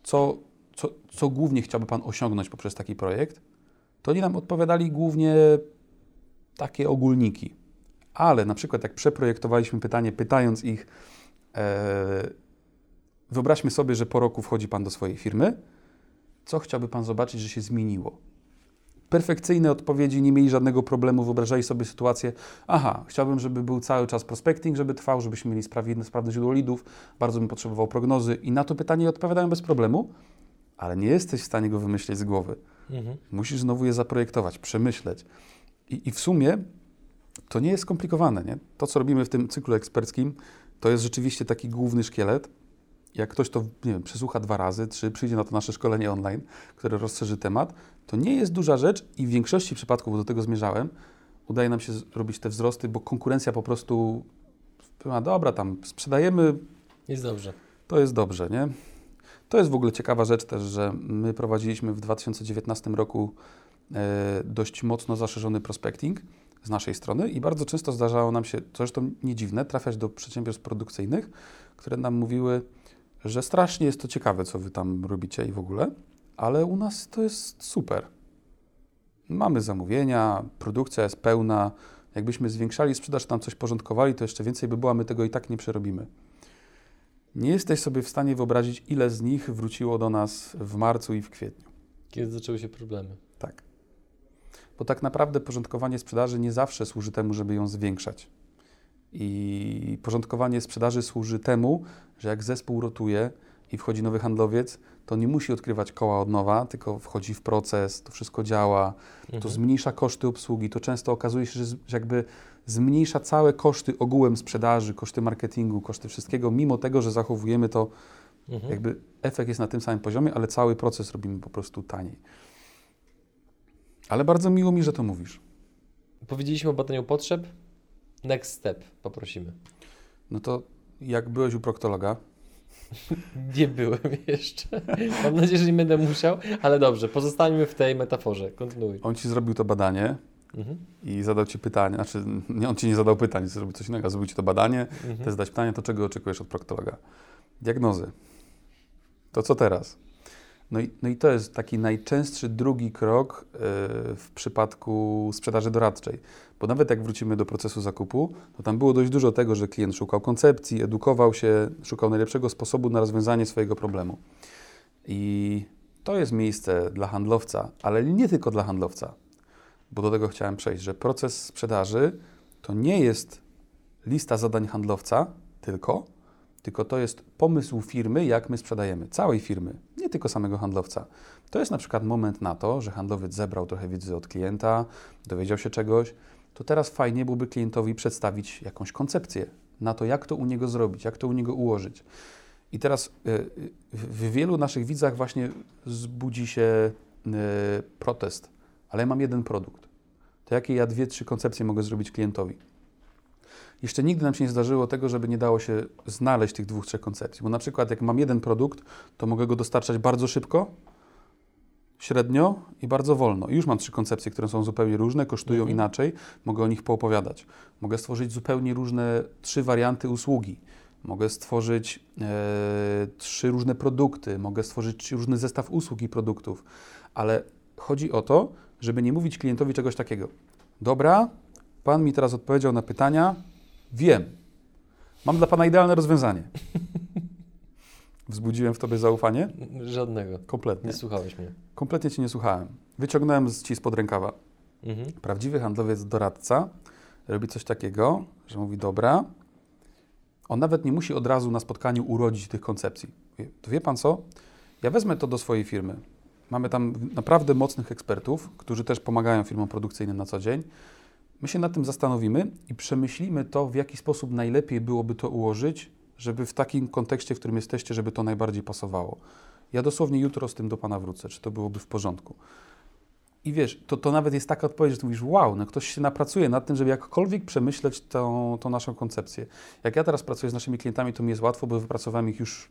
co, co, co głównie chciałby Pan osiągnąć poprzez taki projekt, to oni nam odpowiadali głównie takie ogólniki. Ale na przykład jak przeprojektowaliśmy pytanie, pytając ich, e, wyobraźmy sobie, że po roku wchodzi Pan do swojej firmy, co chciałby Pan zobaczyć, że się zmieniło? Perfekcyjne odpowiedzi, nie mieli żadnego problemu, wyobrażali sobie sytuację, aha, chciałbym, żeby był cały czas prospecting, żeby trwał, żebyśmy mieli sprawne, sprawne źródło lidów, bardzo bym potrzebował prognozy i na to pytanie odpowiadają bez problemu, ale nie jesteś w stanie go wymyślić z głowy. Mhm. Musisz znowu je zaprojektować, przemyśleć. I, I w sumie to nie jest skomplikowane. Nie? To, co robimy w tym cyklu eksperckim, to jest rzeczywiście taki główny szkielet. Jak ktoś to nie wiem, przesłucha dwa razy, trzy, przyjdzie na to nasze szkolenie online, które rozszerzy temat, to nie jest duża rzecz i w większości przypadków, bo do tego zmierzałem, udaje nam się robić te wzrosty, bo konkurencja po prostu a dobra, tam sprzedajemy, Jest dobrze. to jest dobrze, nie? To jest w ogóle ciekawa rzecz też, że my prowadziliśmy w 2019 roku e, dość mocno zaszerzony prospecting z naszej strony i bardzo często zdarzało nam się, co zresztą nie dziwne, trafiać do przedsiębiorstw produkcyjnych, które nam mówiły, że strasznie jest to ciekawe, co wy tam robicie i w ogóle, ale u nas to jest super. Mamy zamówienia, produkcja jest pełna. Jakbyśmy zwiększali sprzedaż, tam coś porządkowali, to jeszcze więcej by było, a my tego i tak nie przerobimy. Nie jesteś sobie w stanie wyobrazić, ile z nich wróciło do nas w marcu i w kwietniu. Kiedy zaczęły się problemy. Tak. Bo tak naprawdę porządkowanie sprzedaży nie zawsze służy temu, żeby ją zwiększać. I porządkowanie sprzedaży służy temu, że jak zespół rotuje i wchodzi nowy handlowiec, to nie musi odkrywać koła od nowa, tylko wchodzi w proces, to wszystko działa, to Mhm. zmniejsza koszty obsługi. To często okazuje się, że że jakby zmniejsza całe koszty ogółem sprzedaży, koszty marketingu, koszty wszystkiego, mimo tego, że zachowujemy to Mhm. jakby efekt jest na tym samym poziomie, ale cały proces robimy po prostu taniej. Ale bardzo miło mi, że to mówisz. Powiedzieliśmy o badaniu potrzeb. Next step poprosimy. No to jak byłeś u proktologa, Nie byłem jeszcze. Mam nadzieję, że nie będę musiał, ale dobrze, pozostańmy w tej metaforze. Kontynuuj. on ci zrobił to badanie Mhm. i zadał ci pytanie, znaczy nie, on ci nie zadał pytań, zrobił coś innego, zrobił ci to badanie, Mhm. te zadać pytanie, to czego oczekujesz od proktologa? Diagnozy. To co teraz? No i, no i to jest taki najczęstszy drugi krok yy, w przypadku sprzedaży doradczej. Bo nawet jak wrócimy do procesu zakupu, to tam było dość dużo tego, że klient szukał koncepcji, edukował się, szukał najlepszego sposobu na rozwiązanie swojego problemu. I to jest miejsce dla handlowca, ale nie tylko dla handlowca, bo do tego chciałem przejść, że proces sprzedaży to nie jest lista zadań handlowca tylko, tylko to jest pomysł firmy, jak my sprzedajemy, całej firmy, nie tylko samego handlowca. To jest na przykład moment na to, że handlowiec zebrał trochę wiedzy od klienta, dowiedział się czegoś, to teraz fajnie byłoby klientowi przedstawić jakąś koncepcję na to, jak to u niego zrobić, jak to u niego ułożyć. I teraz y, y, w wielu naszych widzach właśnie zbudzi się y, protest, ale ja mam jeden produkt. To jakie ja dwie, trzy koncepcje mogę zrobić klientowi? Jeszcze nigdy nam się nie zdarzyło tego, żeby nie dało się znaleźć tych dwóch, trzech koncepcji. Bo na przykład jak mam jeden produkt, to mogę go dostarczać bardzo szybko, średnio i bardzo wolno. I już mam trzy koncepcje, które są zupełnie różne, kosztują Mhm. inaczej, mogę o nich poopowiadać. Mogę stworzyć zupełnie różne, trzy warianty usługi. Mogę stworzyć e, trzy różne produkty, mogę stworzyć różny zestaw usług i produktów, ale chodzi o to, żeby nie mówić klientowi czegoś takiego. Dobra, pan mi teraz odpowiedział na pytania, wiem, mam dla pana idealne rozwiązanie. Wzbudziłem w tobie zaufanie? Żadnego. Kompletnie. Nie słuchałeś mnie. Kompletnie cię nie słuchałem. Wyciągnąłem z ci spod rękawa. Mhm. Prawdziwy handlowiec, doradca robi coś takiego, że mówi: Dobra, on nawet nie musi od razu na spotkaniu urodzić tych koncepcji. To wie pan co? Ja wezmę to do swojej firmy. Mamy tam naprawdę mocnych ekspertów, którzy też pomagają firmom produkcyjnym na co dzień. My się nad tym zastanowimy i przemyślimy to, w jaki sposób najlepiej byłoby to ułożyć, żeby w takim kontekście, w którym jesteście, żeby to najbardziej pasowało. Ja dosłownie jutro z tym do Pana wrócę, czy to byłoby w porządku. I wiesz, to, to nawet jest taka odpowiedź, że ty mówisz, wow, no ktoś się napracuje nad tym, żeby jakkolwiek przemyśleć tą, tą naszą koncepcję. Jak ja teraz pracuję z naszymi klientami, to mi jest łatwo, bo wypracowałem ich już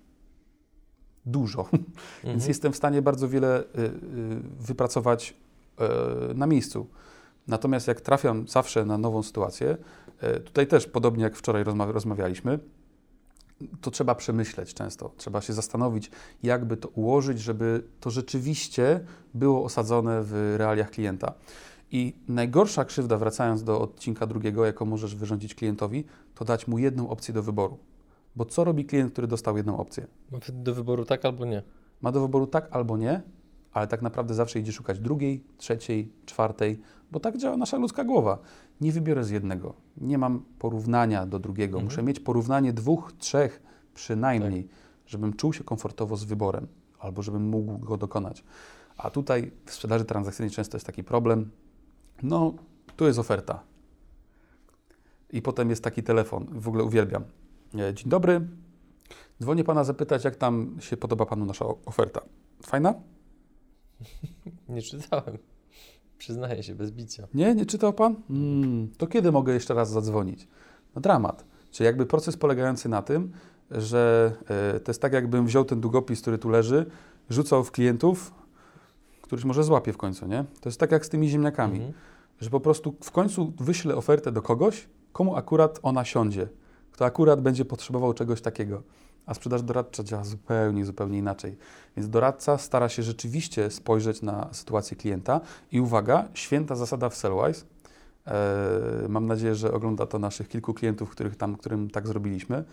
dużo, więc jestem w stanie bardzo wiele y, y, wypracować y, na miejscu. Natomiast jak trafiam zawsze na nową sytuację, y, tutaj też podobnie jak wczoraj rozma rozmawialiśmy, to trzeba przemyśleć często. Trzeba się zastanowić, jakby to ułożyć, żeby to rzeczywiście było osadzone w realiach klienta. I najgorsza krzywda, wracając do odcinka drugiego, jaką możesz wyrządzić klientowi, to dać mu jedną opcję do wyboru. Bo co robi klient, który dostał jedną opcję? Ma do wyboru tak albo nie. Ma do wyboru tak albo nie, ale tak naprawdę zawsze idzie szukać drugiej, trzeciej, czwartej, bo tak działa nasza ludzka głowa. Nie wybiorę z jednego. Nie mam porównania do drugiego. Mhm. Muszę mieć porównanie dwóch, trzech przynajmniej, żebym czuł się komfortowo z wyborem albo żebym mógł go dokonać. A tutaj w sprzedaży transakcyjnej często jest taki problem. No, tu jest oferta. I potem jest taki telefon. W ogóle uwielbiam. E, Dzień dobry. Dzwonię pana zapytać, jak tam się podoba panu nasza oferta. Fajna? Nie czytałem. Przyznaję się, bez bicia. Nie, nie czytał pan? Mm, to kiedy mogę jeszcze raz zadzwonić? No dramat. Czyli jakby proces polegający na tym, że e, to jest tak, jakbym wziął ten długopis, który tu leży, rzucał w klientów, któryś może złapie w końcu, nie? To jest tak jak z tymi ziemniakami, Mhm. że po prostu w końcu wyślę ofertę do kogoś, komu akurat ona siądzie, kto akurat będzie potrzebował czegoś takiego. A sprzedaż doradcza działa zupełnie, zupełnie inaczej. Więc doradca stara się rzeczywiście spojrzeć na sytuację klienta i uwaga, święta zasada w Sellwise. E, mam nadzieję, że ogląda to naszych kilku klientów, których tam, którym tak zrobiliśmy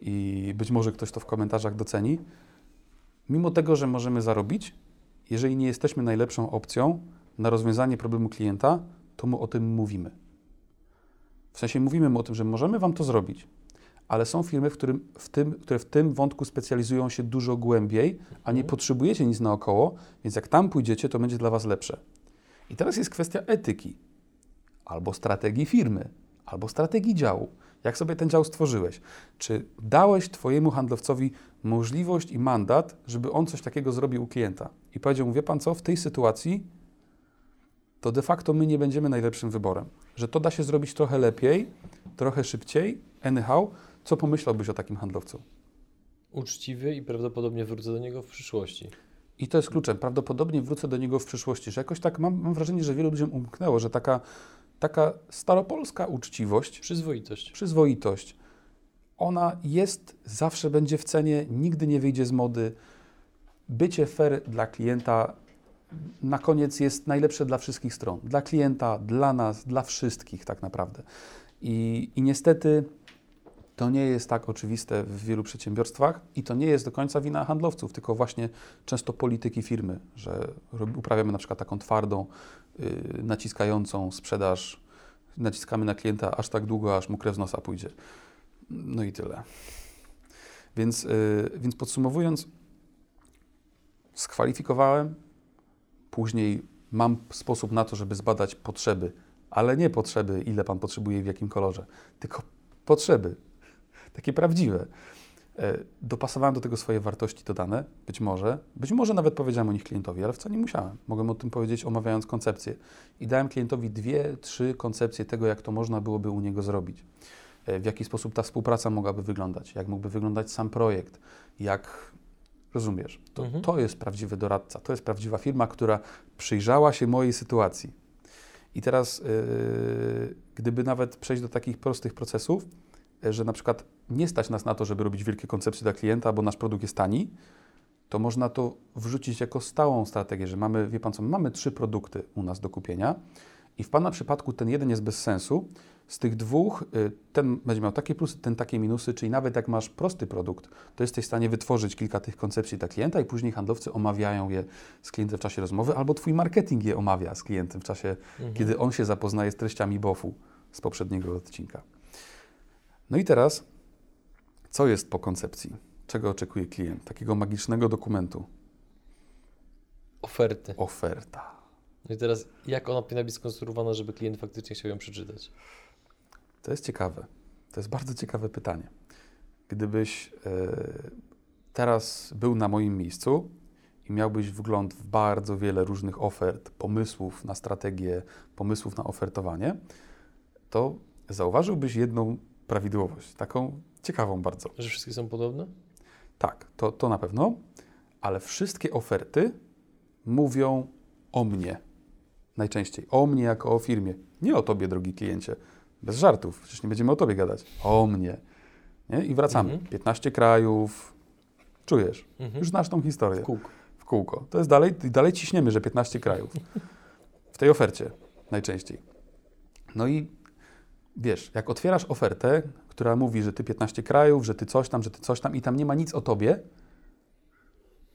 i być może ktoś to w komentarzach doceni. Mimo tego, że możemy zarobić, jeżeli nie jesteśmy najlepszą opcją na rozwiązanie problemu klienta, to mu o tym mówimy. W sensie mówimy mu o tym, że możemy Wam to zrobić, ale są firmy, w którym, w tym, które w tym wątku specjalizują się dużo głębiej, a nie potrzebujecie nic naokoło, więc jak tam pójdziecie, to będzie dla Was lepsze. I teraz jest kwestia etyki, albo strategii firmy, albo strategii działu. Jak sobie ten dział stworzyłeś? Czy dałeś Twojemu handlowcowi możliwość i mandat, żeby on coś takiego zrobił u klienta? I powiedział mu, wie Pan co, w tej sytuacji to de facto my nie będziemy najlepszym wyborem. Że to da się zrobić trochę lepiej, trochę szybciej, anyhow. Co pomyślałbyś o takim handlowcu? Uczciwy i prawdopodobnie wrócę do niego w przyszłości. I to jest kluczem. Prawdopodobnie wrócę do niego w przyszłości, że jakoś tak mam, mam wrażenie, że wielu ludziom umknęło, że taka, taka staropolska uczciwość, Przyzwoitość. przyzwoitość, ona jest, zawsze będzie w cenie, nigdy nie wyjdzie z mody. Bycie fair dla klienta na koniec jest najlepsze dla wszystkich stron. Dla klienta, dla nas, dla wszystkich tak naprawdę. I, I niestety to nie jest tak oczywiste w wielu przedsiębiorstwach i to nie jest do końca wina handlowców, tylko właśnie często polityki firmy, że uprawiamy na przykład taką twardą, yy, naciskającą sprzedaż, naciskamy na klienta aż tak długo, aż mu krew z nosa pójdzie. No i tyle. Więc, yy, więc podsumowując, skwalifikowałem, później mam sposób na to, żeby zbadać potrzeby, ale nie potrzeby, ile Pan potrzebuje w jakim kolorze, tylko potrzeby, takie prawdziwe. E, Dopasowałem do tego swoje wartości dodane, być może, być może nawet powiedziałem o nich klientowi, ale wcale nie musiałem. Mogłem o tym powiedzieć omawiając koncepcję. I dałem klientowi dwie, trzy koncepcje tego, jak to można byłoby u niego zrobić. E, W jaki sposób ta współpraca mogłaby wyglądać, jak mógłby wyglądać sam projekt, jak rozumiesz. To, Mhm. to jest prawdziwy doradca, to jest prawdziwa firma, która przyjrzała się mojej sytuacji. I teraz, yy, gdyby nawet przejść do takich prostych procesów, że na przykład nie stać nas na to, żeby robić wielkie koncepcje dla klienta, bo nasz produkt jest tani, to można to wrzucić jako stałą strategię, że mamy, wie Pan co, mamy trzy produkty u nas do kupienia i w Pana przypadku ten jeden jest bez sensu. Z tych dwóch y, ten będzie miał takie plusy, ten takie minusy, czyli nawet jak masz prosty produkt, to jesteś w stanie wytworzyć kilka tych koncepcji dla klienta i później handlowcy omawiają je z klientem w czasie rozmowy, albo Twój marketing je omawia z klientem w czasie, kiedy on się zapoznaje z treściami BOF-u z poprzedniego odcinka. No i teraz, co jest po koncepcji? Czego oczekuje klient? Takiego magicznego dokumentu. Oferty. Oferta. No i teraz, jak ona powinna być skonstruowana, żeby klient faktycznie chciał ją przeczytać? To jest ciekawe. To jest bardzo ciekawe pytanie. Gdybyś e, teraz był na moim miejscu i miałbyś wgląd w bardzo wiele różnych ofert, pomysłów na strategię, pomysłów na ofertowanie, to zauważyłbyś jedną prawidłowość, taką ciekawą bardzo. Że wszystkie są podobne? Tak, to, to na pewno, ale wszystkie oferty mówią o mnie. Najczęściej. O mnie jako o firmie. Nie o tobie, drogi kliencie. Bez żartów. Przecież nie będziemy o tobie gadać. O mnie. Nie? I wracamy. Mhm. 15 krajów. Czujesz. Mhm. Już znasz tą historię. W kółko. W kółko. To jest dalej, dalej ciśniemy, że 15 krajów. W tej ofercie najczęściej. No i wiesz, jak otwierasz ofertę, która mówi, że ty 15 krajów, że ty coś tam, że ty coś tam i tam nie ma nic o tobie,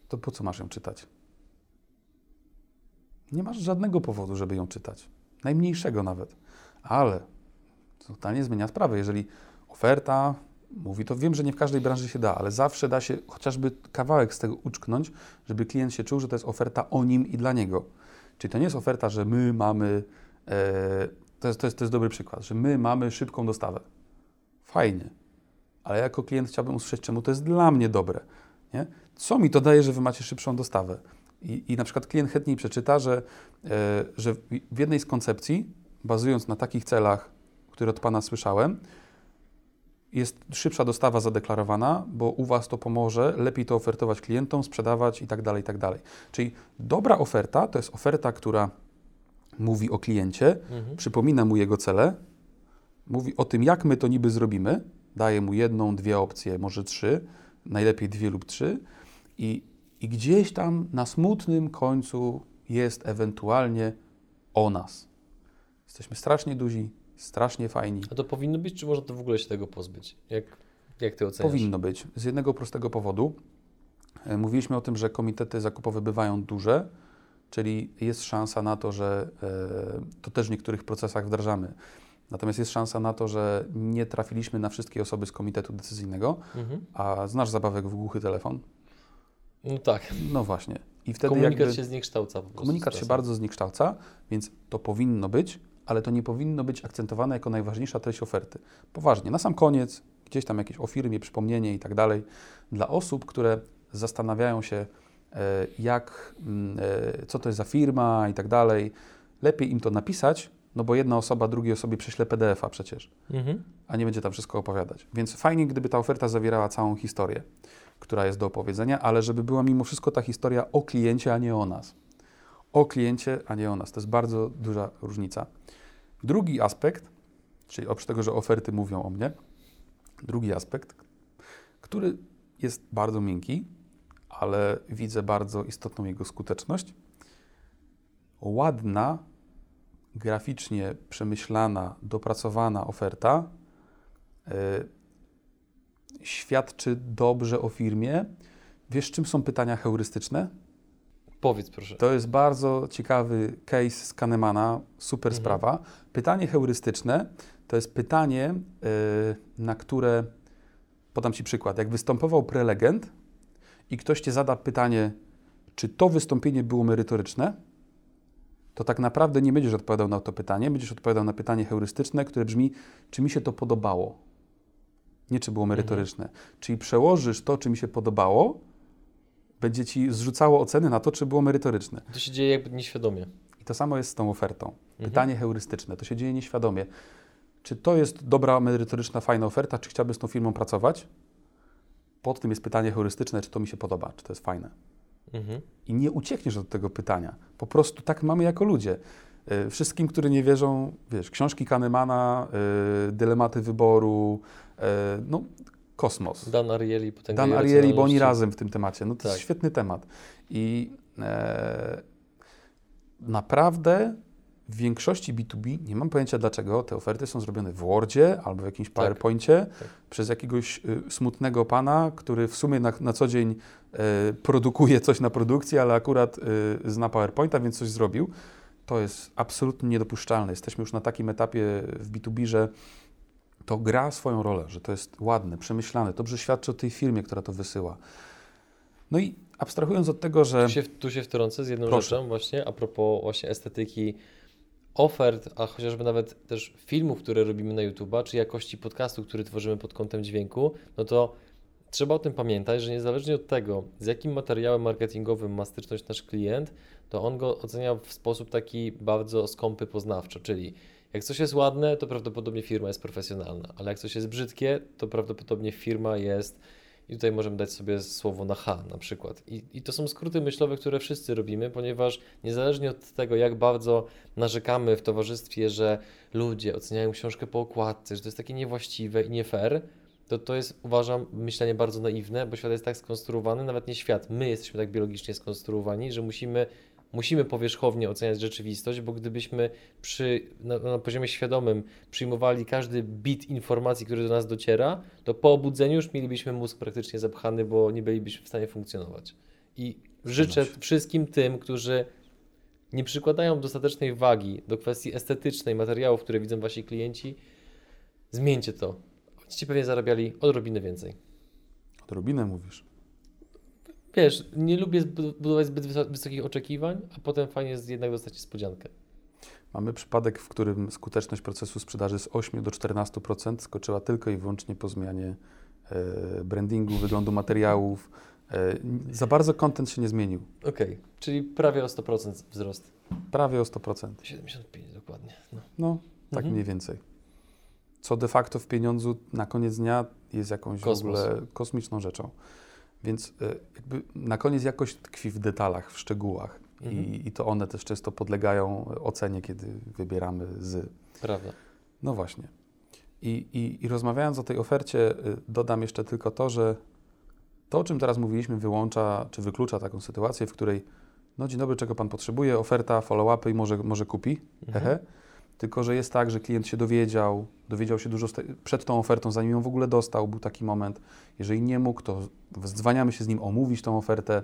to po co masz ją czytać? Nie masz żadnego powodu, żeby ją czytać. Najmniejszego nawet. Ale to totalnie zmienia sprawę. Jeżeli oferta mówi, to wiem, że nie w każdej branży się da, ale zawsze da się chociażby kawałek z tego uczknąć, żeby klient się czuł, że to jest oferta o nim i dla niego. Czyli to nie jest oferta, że my mamy, e, to, jest, to, jest, to jest dobry przykład, że my mamy szybką dostawę. Fajnie. Ale jako klient chciałbym usłyszeć, czemu to jest dla mnie dobre. Nie? Co mi to daje, że wy macie szybszą dostawę? I, i na przykład klient chętniej przeczyta, że, e, że w jednej z koncepcji, bazując na takich celach, które od Pana słyszałem, jest szybsza dostawa zadeklarowana, bo u Was to pomoże, lepiej to ofertować klientom, sprzedawać i tak dalej, i tak dalej. Czyli dobra oferta to jest oferta, która mówi o kliencie, Mhm. przypomina mu jego cele, mówi o tym, jak my to niby zrobimy, daje mu jedną, dwie opcje, może trzy, najlepiej dwie lub trzy i, i gdzieś tam na smutnym końcu jest ewentualnie o nas. Jesteśmy strasznie duzi, strasznie fajni. A to powinno być, czy można to w ogóle się tego pozbyć? Jak, jak ty oceniasz? Powinno być. Z jednego prostego powodu. E, Mówiliśmy o tym, że komitety zakupowe bywają duże, czyli jest szansa na to, że e, to też w niektórych procesach wdrażamy. Natomiast jest szansa na to, że nie trafiliśmy na wszystkie osoby z komitetu decyzyjnego, Mhm. a znasz zabawek w głuchy telefon? No tak. No właśnie. I wtedy Komunikat jakby się zniekształca po komunikat się bardzo zniekształca, więc to powinno być, ale to nie powinno być akcentowane jako najważniejsza treść oferty. Poważnie, na sam koniec, gdzieś tam jakieś o firmie, przypomnienie i tak dalej, dla osób, które zastanawiają się, jak, mm, e, co to jest za firma i tak dalej, lepiej im to napisać, no bo jedna osoba drugiej osobie prześle PDF-a przecież Mhm. a nie będzie tam wszystko opowiadać. Więc fajnie, gdyby ta oferta zawierała całą historię, która jest do opowiedzenia, ale żeby była mimo wszystko ta historia o kliencie, a nie o nas. O kliencie, a nie o nas. To jest bardzo duża różnica. Drugi aspekt, czyli oprócz tego, że oferty mówią o mnie, drugi aspekt, który jest bardzo miękki, ale widzę bardzo istotną jego skuteczność. Ładna, graficznie przemyślana, dopracowana oferta y, świadczy dobrze o firmie. Wiesz, czym są pytania heurystyczne? Powiedz proszę. To jest bardzo ciekawy case z Kahnemana, super Mhm. sprawa. Pytanie heurystyczne to jest pytanie, y, na które, podam Ci przykład, jak występował prelegent i ktoś Cię zada pytanie, czy to wystąpienie było merytoryczne, to tak naprawdę nie będziesz odpowiadał na to pytanie, będziesz odpowiadał na pytanie heurystyczne, które brzmi, czy mi się to podobało. Nie, czy było merytoryczne. Czyli przełożysz to, czy mi się podobało, będzie ci zrzucało oceny na to, czy było merytoryczne. To się dzieje jakby nieświadomie. I to samo jest z tą ofertą. Mhm. Pytanie heurystyczne, to się dzieje nieświadomie. Czy to jest dobra, merytoryczna, fajna oferta, czy chciałbym z tą firmą pracować? Pod tym jest pytanie heurystyczne, czy to mi się podoba, czy to jest fajne. Mhm. I nie uciekniesz od tego pytania. Po prostu tak mamy jako ludzie. Y, Wszystkim, którzy nie wierzą, wiesz, książki Kahnemana, y, dylematy wyboru, y, no kosmos. Dan Ariely, potęga Dan Ariely, bo oni razem w tym temacie. No to Tak. jest świetny temat. I e, naprawdę w większości B2B, nie mam pojęcia dlaczego, te oferty są zrobione w Wordzie albo w jakimś PowerPoincie tak. przez jakiegoś y, smutnego pana, który w sumie na, na co dzień e, produkuje coś na produkcji, ale akurat y, zna PowerPointa, więc coś zrobił. To jest absolutnie niedopuszczalne. Jesteśmy już na takim etapie w B2B, że to gra swoją rolę, że to jest ładne, przemyślane, dobrze świadczy o tej firmie, która to wysyła. No i abstrahując od tego, że Tu się, tu się wtrącę z jedną Proszę. rzeczą właśnie, a propos właśnie estetyki ofert, a chociażby nawet też filmów, które robimy na YouTube'a, czy jakości podcastu, który tworzymy pod kątem dźwięku, no to trzeba o tym pamiętać, że niezależnie od tego, z jakim materiałem marketingowym ma styczność nasz klient, to on go ocenia w sposób taki bardzo skąpy poznawczo, czyli jak coś jest ładne, to prawdopodobnie firma jest profesjonalna, ale jak coś jest brzydkie, to prawdopodobnie firma jest i tutaj możemy dać sobie słowo na H na przykład. I, I to są skróty myślowe, które wszyscy robimy, ponieważ niezależnie od tego, jak bardzo narzekamy w towarzystwie, że ludzie oceniają książkę po okładce, że to jest takie niewłaściwe i nie fair, to to jest, uważam, myślenie bardzo naiwne, bo świat jest tak skonstruowany, nawet nie świat, my jesteśmy tak biologicznie skonstruowani, że musimy, musimy powierzchownie oceniać rzeczywistość, bo gdybyśmy przy, na, na poziomie świadomym przyjmowali każdy bit informacji, który do nas dociera, to po obudzeniu już mielibyśmy mózg praktycznie zapchany, bo nie bylibyśmy w stanie funkcjonować. I życzę wszystkim tym, którzy nie przykładają dostatecznej wagi do kwestii estetycznej materiałów, które widzą wasi klienci, zmieńcie to. Będziecie pewnie zarabiali odrobinę więcej. odrobinę mówisz. Wiesz, nie lubię budować zbyt wyso- wysokich oczekiwań, a potem fajnie jest jednak dostać niespodziankę. Mamy przypadek, w którym skuteczność procesu sprzedaży z 8 do 14% skoczyła tylko i wyłącznie po zmianie e, brandingu, wyglądu materiałów. E, za bardzo content się nie zmienił. Okej, czyli prawie o 100% wzrost. Prawie o 100%. 75 dokładnie. No. No, tak Mhm. mniej więcej. Co de facto w pieniądzu na koniec dnia jest jakąś Kosmos. w ogóle kosmiczną rzeczą. Więc e, jakby na koniec jakość tkwi w detalach, w szczegółach. Mhm. I, I to one też często podlegają ocenie, kiedy wybieramy z. Prawda. No właśnie. I, i, I rozmawiając o tej ofercie, y, dodam jeszcze tylko to, że to, o czym teraz mówiliśmy, wyłącza czy wyklucza taką sytuację, w której no dzień dobry, czego Pan potrzebuje, oferta, follow-upy i może, może kupi, Mhm. hehe. Tylko, że jest tak, że klient się dowiedział, dowiedział się dużo przed tą ofertą, zanim ją w ogóle dostał, był taki moment. Jeżeli nie mógł, to zdzwaniamy się z nim omówić tą ofertę.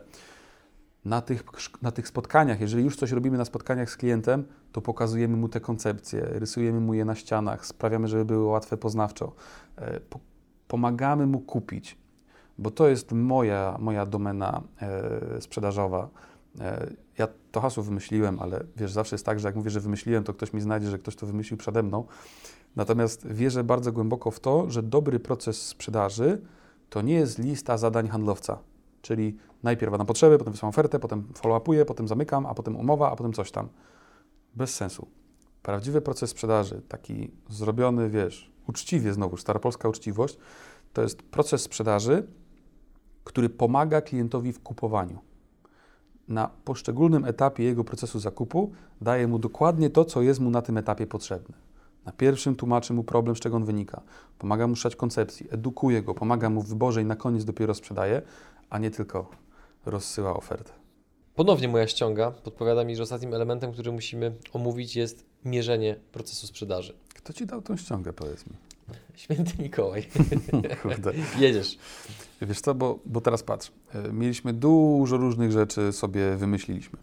Na tych, na tych spotkaniach, jeżeli już coś robimy na spotkaniach z klientem, to pokazujemy mu te koncepcje, rysujemy mu je na ścianach, sprawiamy, żeby były łatwe poznawczo. E, Po, pomagamy mu kupić, bo to jest moja, moja domena e, sprzedażowa. E, ja to hasło wymyśliłem, ale wiesz, zawsze jest tak, że jak mówię, że wymyśliłem, to ktoś mi znajdzie, że ktoś to wymyślił przede mną. Natomiast wierzę bardzo głęboko w to, że dobry proces sprzedaży to nie jest lista zadań handlowca. Czyli najpierw badam potrzeby, potem wysyłam ofertę, potem follow-upuję, potem zamykam, a potem umowa, a potem coś tam. Bez sensu. Prawdziwy proces sprzedaży, taki zrobiony, wiesz, uczciwie znowu, staropolska uczciwość, to jest proces sprzedaży, który pomaga klientowi w kupowaniu. Na poszczególnym etapie jego procesu zakupu daje mu dokładnie to, co jest mu na tym etapie potrzebne. Na pierwszym tłumaczy mu problem, z czego on wynika. Pomaga mu szukać koncepcji, edukuje go, pomaga mu w wyborze i na koniec dopiero sprzedaje, a nie tylko rozsyła ofertę. Ponownie moja ściąga podpowiada mi, że ostatnim elementem, który musimy omówić jest mierzenie procesu sprzedaży. Kto ci dał tą ściągę, powiedz mi? Święty Mikołaj. Jedziesz. Wiesz co, bo, bo teraz patrz. e, Mieliśmy dużo różnych rzeczy sobie wymyśliliśmy.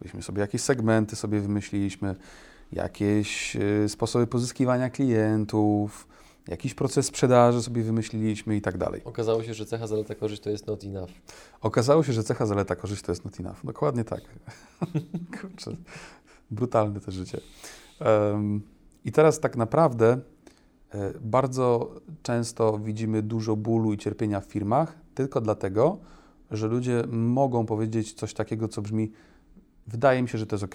Byliśmy sobie jakieś segmenty sobie wymyśliliśmy, jakieś e, sposoby pozyskiwania klientów, jakiś proces sprzedaży sobie wymyśliliśmy i tak dalej. Okazało się, że cecha zaleta korzyść to jest not enough. Okazało się, że cecha zaleta korzyść to jest not enough. Dokładnie tak. Kurczę, brutalne to życie. Em, I teraz tak naprawdę bardzo często widzimy dużo bólu i cierpienia w firmach tylko dlatego, że ludzie mogą powiedzieć coś takiego, co brzmi wydaje mi się, że to jest ok.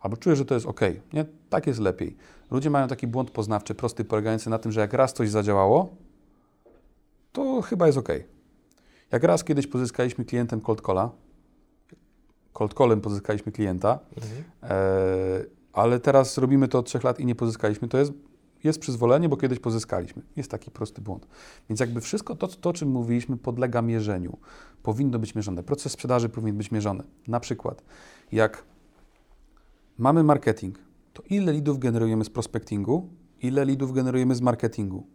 Albo czuję, że to jest ok. Nie, tak jest lepiej. Ludzie mają taki błąd poznawczy, prosty, polegający na tym, że jak raz coś zadziałało, to chyba jest ok. Jak raz kiedyś pozyskaliśmy klientem cold calla, cold callem pozyskaliśmy klienta, Mhm. e, ale teraz robimy to od trzech lat i nie pozyskaliśmy, to jest, jest przyzwolenie, bo kiedyś pozyskaliśmy. Jest taki prosty błąd. Więc jakby wszystko to, to, czym mówiliśmy, podlega mierzeniu. Powinno być mierzone. Proces sprzedaży powinien być mierzony. Na przykład, jak mamy marketing, to ile lidów generujemy z prospectingu, ile lidów generujemy z marketingu.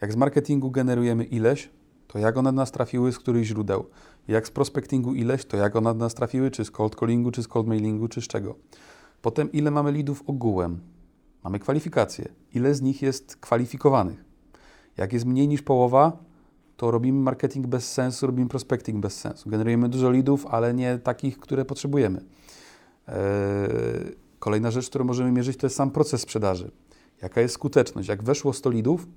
Jak z marketingu generujemy ileś, to jak one nas trafiły, z których źródeł. Jak z prospectingu ileś, to jak one nas trafiły, czy z cold callingu, czy z cold mailingu, czy z czego. Potem ile mamy lidów ogółem. Mamy kwalifikacje. Ile z nich jest kwalifikowanych. Jak jest mniej niż połowa, to robimy marketing bez sensu, robimy prospecting bez sensu. Generujemy dużo leadów, ale nie takich, które potrzebujemy. Eee, kolejna rzecz, którą możemy mierzyć, to jest sam proces sprzedaży. Jaka jest skuteczność? Jak weszło 100 leadów,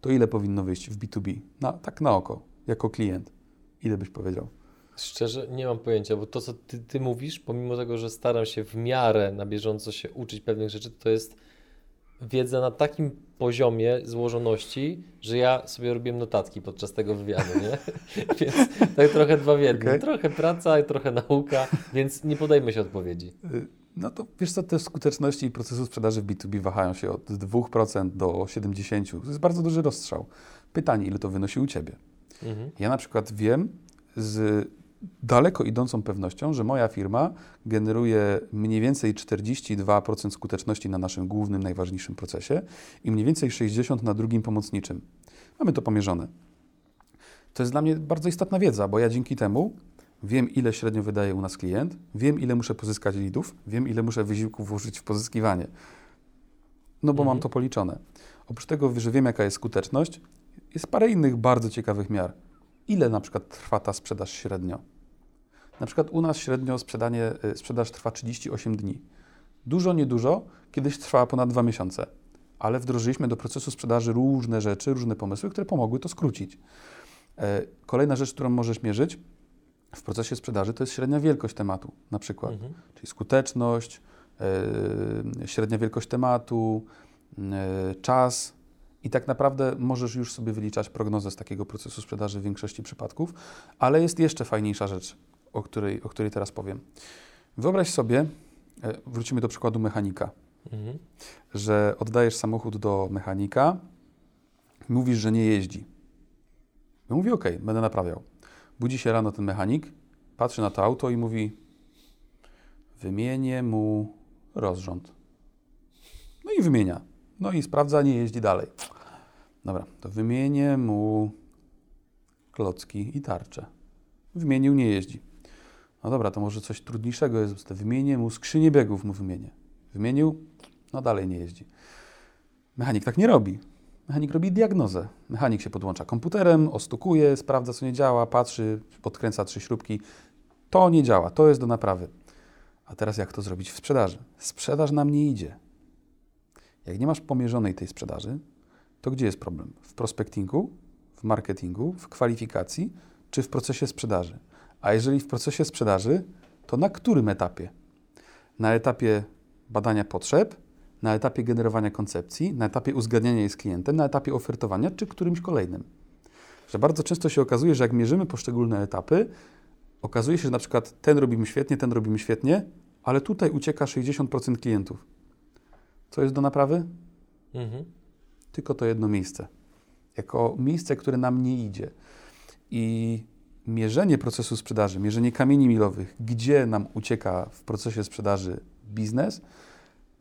to ile powinno wyjść w B2B? Na, tak na oko, jako klient. Ile byś powiedział? Szczerze nie mam pojęcia, bo to, co ty, ty mówisz, pomimo tego, że staram się w miarę na bieżąco się uczyć pewnych rzeczy, to jest wiedza na takim poziomie złożoności, że ja sobie robiłem notatki podczas tego wywiadu, nie? więc tak trochę dwa w jednym. Okej. Trochę praca i trochę nauka, więc nie podejmę się odpowiedzi. Y, No to wiesz co, te skuteczności procesu sprzedaży w B2B wahają się od 2% do 70%. To jest bardzo duży rozstrzał. Pytanie, ile to wynosi u Ciebie? Mhm. Ja na przykład wiem z daleko idącą pewnością, że moja firma generuje mniej więcej 42% skuteczności na naszym głównym, najważniejszym procesie i mniej więcej 60% na drugim pomocniczym. Mamy to pomierzone. To jest dla mnie bardzo istotna wiedza, bo ja dzięki temu wiem, ile średnio wydaje u nas klient, wiem, ile muszę pozyskać leadów, wiem, ile muszę wysiłku włożyć w pozyskiwanie. No bo mam Mhm. to policzone. Oprócz tego, że wiem, jaka jest skuteczność, jest parę innych bardzo ciekawych miar. Ile na przykład trwa ta sprzedaż średnio? Na przykład u nas średnio sprzedanie, y, sprzedaż trwa 38 dni. Dużo, niedużo, kiedyś trwała ponad dwa miesiące, ale wdrożyliśmy do procesu sprzedaży różne rzeczy, różne pomysły, które pomogły to skrócić. E, Kolejna rzecz, którą możesz mierzyć w procesie sprzedaży, to jest średnia wielkość tematu, na przykład, Mhm. czyli skuteczność, e, średnia wielkość tematu, e, czas. I tak naprawdę możesz już sobie wyliczać prognozę z takiego procesu sprzedaży w większości przypadków, ale jest jeszcze fajniejsza rzecz, o której, o której teraz powiem. Wyobraź sobie, e, wrócimy do przykładu mechanika, Mhm. że oddajesz samochód do mechanika, mówisz, że nie jeździ. No mówi, ok, będę naprawiał. Budzi się rano ten mechanik, patrzy na to auto i mówi, wymienię mu rozrząd. No i wymienia. No i sprawdza, nie jeździ dalej. Dobra, to wymienię mu klocki i tarcze. Wymienił, nie jeździ. No dobra, to może coś trudniejszego jest. Wymienię mu skrzynię biegów, mu wymienię. Wymienił, no dalej nie jeździ. Mechanik tak nie robi. Mechanik robi diagnozę. Mechanik się podłącza komputerem, ostukuje, sprawdza, co nie działa, patrzy, podkręca trzy śrubki. To nie działa, to jest do naprawy. A teraz jak to zrobić w sprzedaży? Sprzedaż nam nie idzie. Jak nie masz pomierzonej tej sprzedaży, to gdzie jest problem? W prospectingu, w marketingu, w kwalifikacji czy w procesie sprzedaży? A jeżeli w procesie sprzedaży, to na którym etapie? Na etapie badania potrzeb, na etapie generowania koncepcji, na etapie uzgadniania jej z klientem, na etapie ofertowania czy którymś kolejnym. Że bardzo często się okazuje, że jak mierzymy poszczególne etapy, okazuje się, że na przykład ten robimy świetnie, ten robimy świetnie, ale tutaj ucieka 60% klientów. Co jest do naprawy? Mhm. Tylko to jedno miejsce. Jako miejsce, które nam nie idzie. I mierzenie procesu sprzedaży, mierzenie kamieni milowych, gdzie nam ucieka w procesie sprzedaży biznes,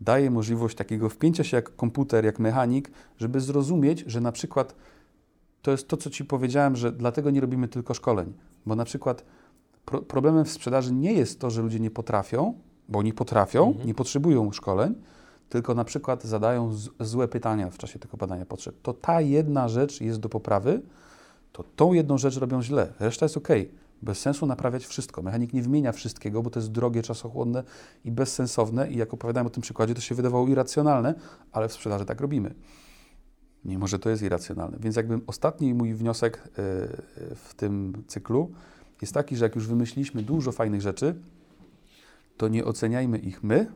daje możliwość takiego wpięcia się jak komputer, jak mechanik, żeby zrozumieć, że na przykład to jest to, co Ci powiedziałem, że dlatego nie robimy tylko szkoleń, bo na przykład pro problemem w sprzedaży nie jest to, że ludzie nie potrafią, bo oni potrafią, Mhm. nie potrzebują szkoleń, tylko na przykład zadają złe pytania w czasie tego badania potrzeb. To ta jedna rzecz jest do poprawy, to tą jedną rzecz robią źle. Reszta jest ok. Bez sensu naprawiać wszystko. Mechanik nie wymienia wszystkiego, bo to jest drogie, czasochłonne i bezsensowne. I jak opowiadałem o tym przykładzie, to się wydawało irracjonalne, ale w sprzedaży tak robimy. Mimo, że to jest irracjonalne. Więc jakby ostatni mój wniosek yy, w tym cyklu jest taki, że jak już wymyśliliśmy dużo fajnych rzeczy, to nie oceniajmy ich my,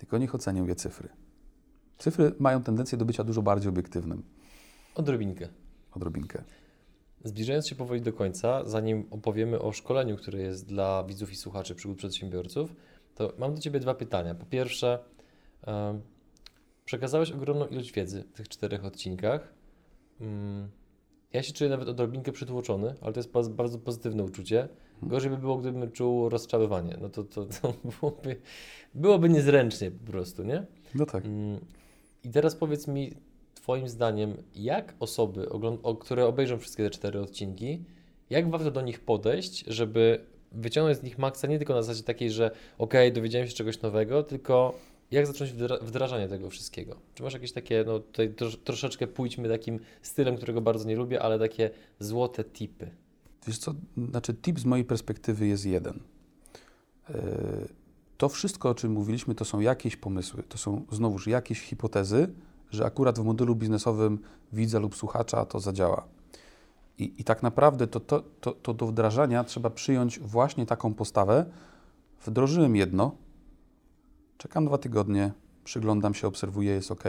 tylko niech ocenią je cyfry. Cyfry mają tendencję do bycia dużo bardziej obiektywnym. Odrobinkę. Odrobinkę. Zbliżając się powoli do końca, zanim opowiemy o szkoleniu, które jest dla widzów i słuchaczy przygód przedsiębiorców, to mam do Ciebie dwa pytania. Po pierwsze, przekazałeś ogromną ilość wiedzy w tych czterech odcinkach. Mm, Ja się czuję nawet odrobinkę przytłoczony, ale to jest bardzo pozytywne uczucie. Gorzej by było, gdybym czuł rozczarowanie. No to, to, to byłoby, byłoby niezręcznie po prostu, nie? No tak. Mm, I teraz powiedz mi, Twoim zdaniem, jak osoby, które obejrzą wszystkie te cztery odcinki, jak warto do nich podejść, żeby wyciągnąć z nich maksa nie tylko na zasadzie takiej, że okej, dowiedziałem się czegoś nowego, tylko jak zacząć wdra- wdrażanie tego wszystkiego? Czy masz jakieś takie, no tutaj trosz, troszeczkę pójdźmy takim stylem, którego bardzo nie lubię, ale takie złote tipy. Wiesz co, znaczy tip z mojej perspektywy jest jeden. Yy, To wszystko, o czym mówiliśmy, to są jakieś pomysły, to są znowuż jakieś hipotezy, że akurat w modelu biznesowym widza lub słuchacza to zadziała. I, i tak naprawdę to, to, to, to do wdrażania trzeba przyjąć właśnie taką postawę. Wdrożyłem jedno, czekam dwa tygodnie, przyglądam się, obserwuję, jest ok,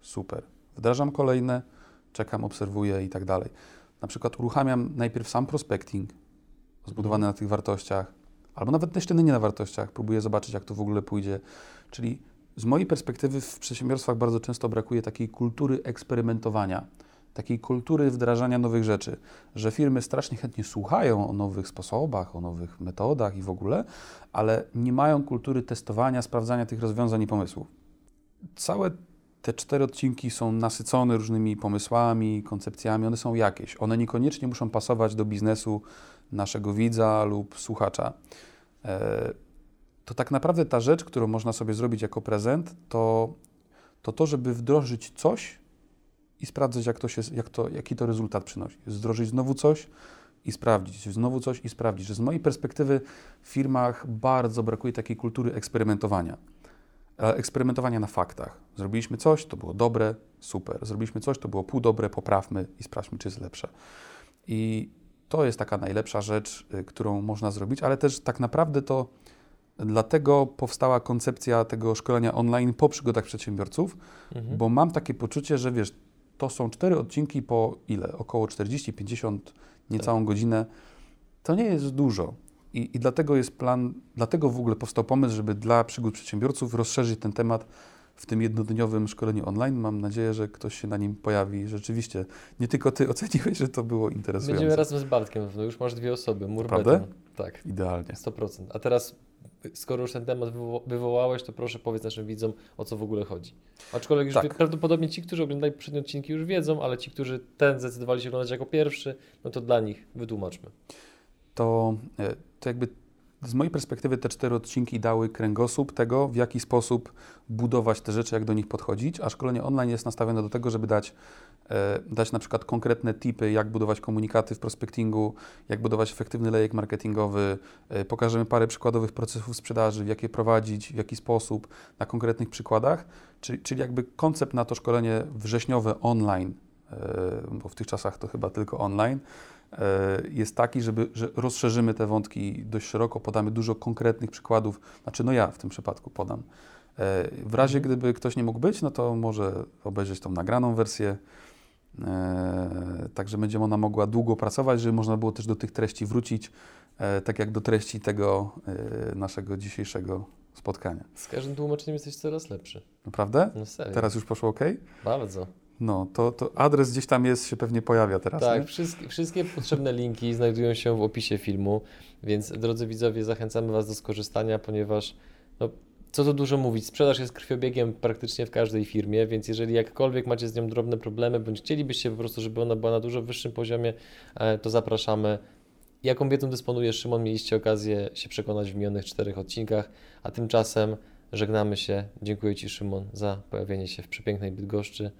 super. Wdrażam kolejne, czekam, obserwuję i tak dalej. Na przykład uruchamiam najpierw sam prospecting, zbudowany na tych wartościach, albo nawet jeszcze nie na wartościach, próbuję zobaczyć, jak to w ogóle pójdzie. Czyli z mojej perspektywy w przedsiębiorstwach bardzo często brakuje takiej kultury eksperymentowania, takiej kultury wdrażania nowych rzeczy, że firmy strasznie chętnie słuchają o nowych sposobach, o nowych metodach i w ogóle, ale nie mają kultury testowania, sprawdzania tych rozwiązań i pomysłów. Całe te cztery odcinki są nasycone różnymi pomysłami, koncepcjami, one są jakieś. One niekoniecznie muszą pasować do biznesu naszego widza lub słuchacza. E, To tak naprawdę ta rzecz, którą można sobie zrobić jako prezent, to to, to żeby wdrożyć coś i sprawdzić, jak to się, jak to, jaki to rezultat przynosi. Wdrożyć znowu coś i sprawdzić, znowu coś i sprawdzić. Że z mojej perspektywy w firmach bardzo brakuje takiej kultury eksperymentowania eksperymentowania na faktach. Zrobiliśmy coś, to było dobre, super. Zrobiliśmy coś, to było pół dobre, poprawmy i sprawdźmy, czy jest lepsze. I to jest taka najlepsza rzecz, y, którą można zrobić, ale też tak naprawdę to dlatego powstała koncepcja tego szkolenia online po przygodach przedsiębiorców, Mhm. bo mam takie poczucie, że wiesz, to są cztery odcinki po ile? Około 40-50, niecałą godzinę. To nie jest dużo. I, I dlatego jest plan, dlatego w ogóle powstał pomysł, żeby dla przygód przedsiębiorców rozszerzyć ten temat w tym jednodniowym szkoleniu online. Mam nadzieję, że ktoś się na nim pojawi. Rzeczywiście, nie tylko ty oceniłeś, że to było interesujące. Będziemy razem z Bartkiem, no już masz dwie osoby, mur Naprawdę? beton. Tak, Idealnie. 100%. A teraz, skoro już ten temat wywo- wywołałeś, to proszę powiedz naszym widzom, o co w ogóle chodzi. Aczkolwiek już Tak. prawdopodobnie ci, którzy oglądają poprzednie odcinki już wiedzą, ale ci, którzy ten zdecydowali się oglądać jako pierwszy, no to dla nich wytłumaczmy. to, e, to jakby z mojej perspektywy te cztery odcinki dały kręgosłup tego, w jaki sposób budować te rzeczy, jak do nich podchodzić, a szkolenie online jest nastawione do tego, żeby dać, e, dać na przykład konkretne tipy, jak budować komunikaty w prospectingu, jak budować efektywny lejek marketingowy, e, pokażemy parę przykładowych procesów sprzedaży, w jakie prowadzić, w jaki sposób, na konkretnych przykładach, czyli, czyli jakby koncept na to szkolenie wrześniowe online, e, bo w tych czasach to chyba tylko online, jest taki, żeby, że rozszerzymy te wątki dość szeroko, podamy dużo konkretnych przykładów, znaczy no ja w tym przypadku podam. E, W razie gdyby ktoś nie mógł być, no to może obejrzeć tą nagraną wersję, e, także będzie ona mogła długo pracować, żeby można było też do tych treści wrócić, e, tak jak do treści tego e, naszego dzisiejszego spotkania. Z każdym tłumaczeniem jesteś coraz lepszy. Naprawdę? No serio. Teraz już poszło ok? Bardzo. No, to, to adres gdzieś tam jest, się pewnie pojawia teraz, Tak, wszystkie, wszystkie potrzebne linki znajdują się w opisie filmu, więc drodzy widzowie, zachęcamy Was do skorzystania, ponieważ no, co tu dużo mówić, sprzedaż jest krwiobiegiem praktycznie w każdej firmie, więc jeżeli jakkolwiek macie z nią drobne problemy, bądź chcielibyście po prostu, żeby ona była na dużo wyższym poziomie, e, to zapraszamy. Jaką wiedzą dysponuje Szymon, mieliście okazję się przekonać w minionych czterech odcinkach, a tymczasem żegnamy się. Dziękuję Ci Szymon za pojawienie się w przepięknej Bydgoszczy.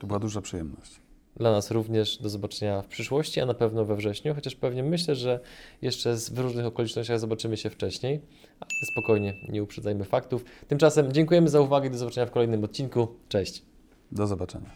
To była duża przyjemność. Dla nas również do zobaczenia w przyszłości, a na pewno we wrześniu, chociaż pewnie myślę, że jeszcze w różnych okolicznościach zobaczymy się wcześniej, ale spokojnie, nie uprzedzajmy faktów. Tymczasem dziękujemy za uwagę i do zobaczenia w kolejnym odcinku. Cześć! Do zobaczenia.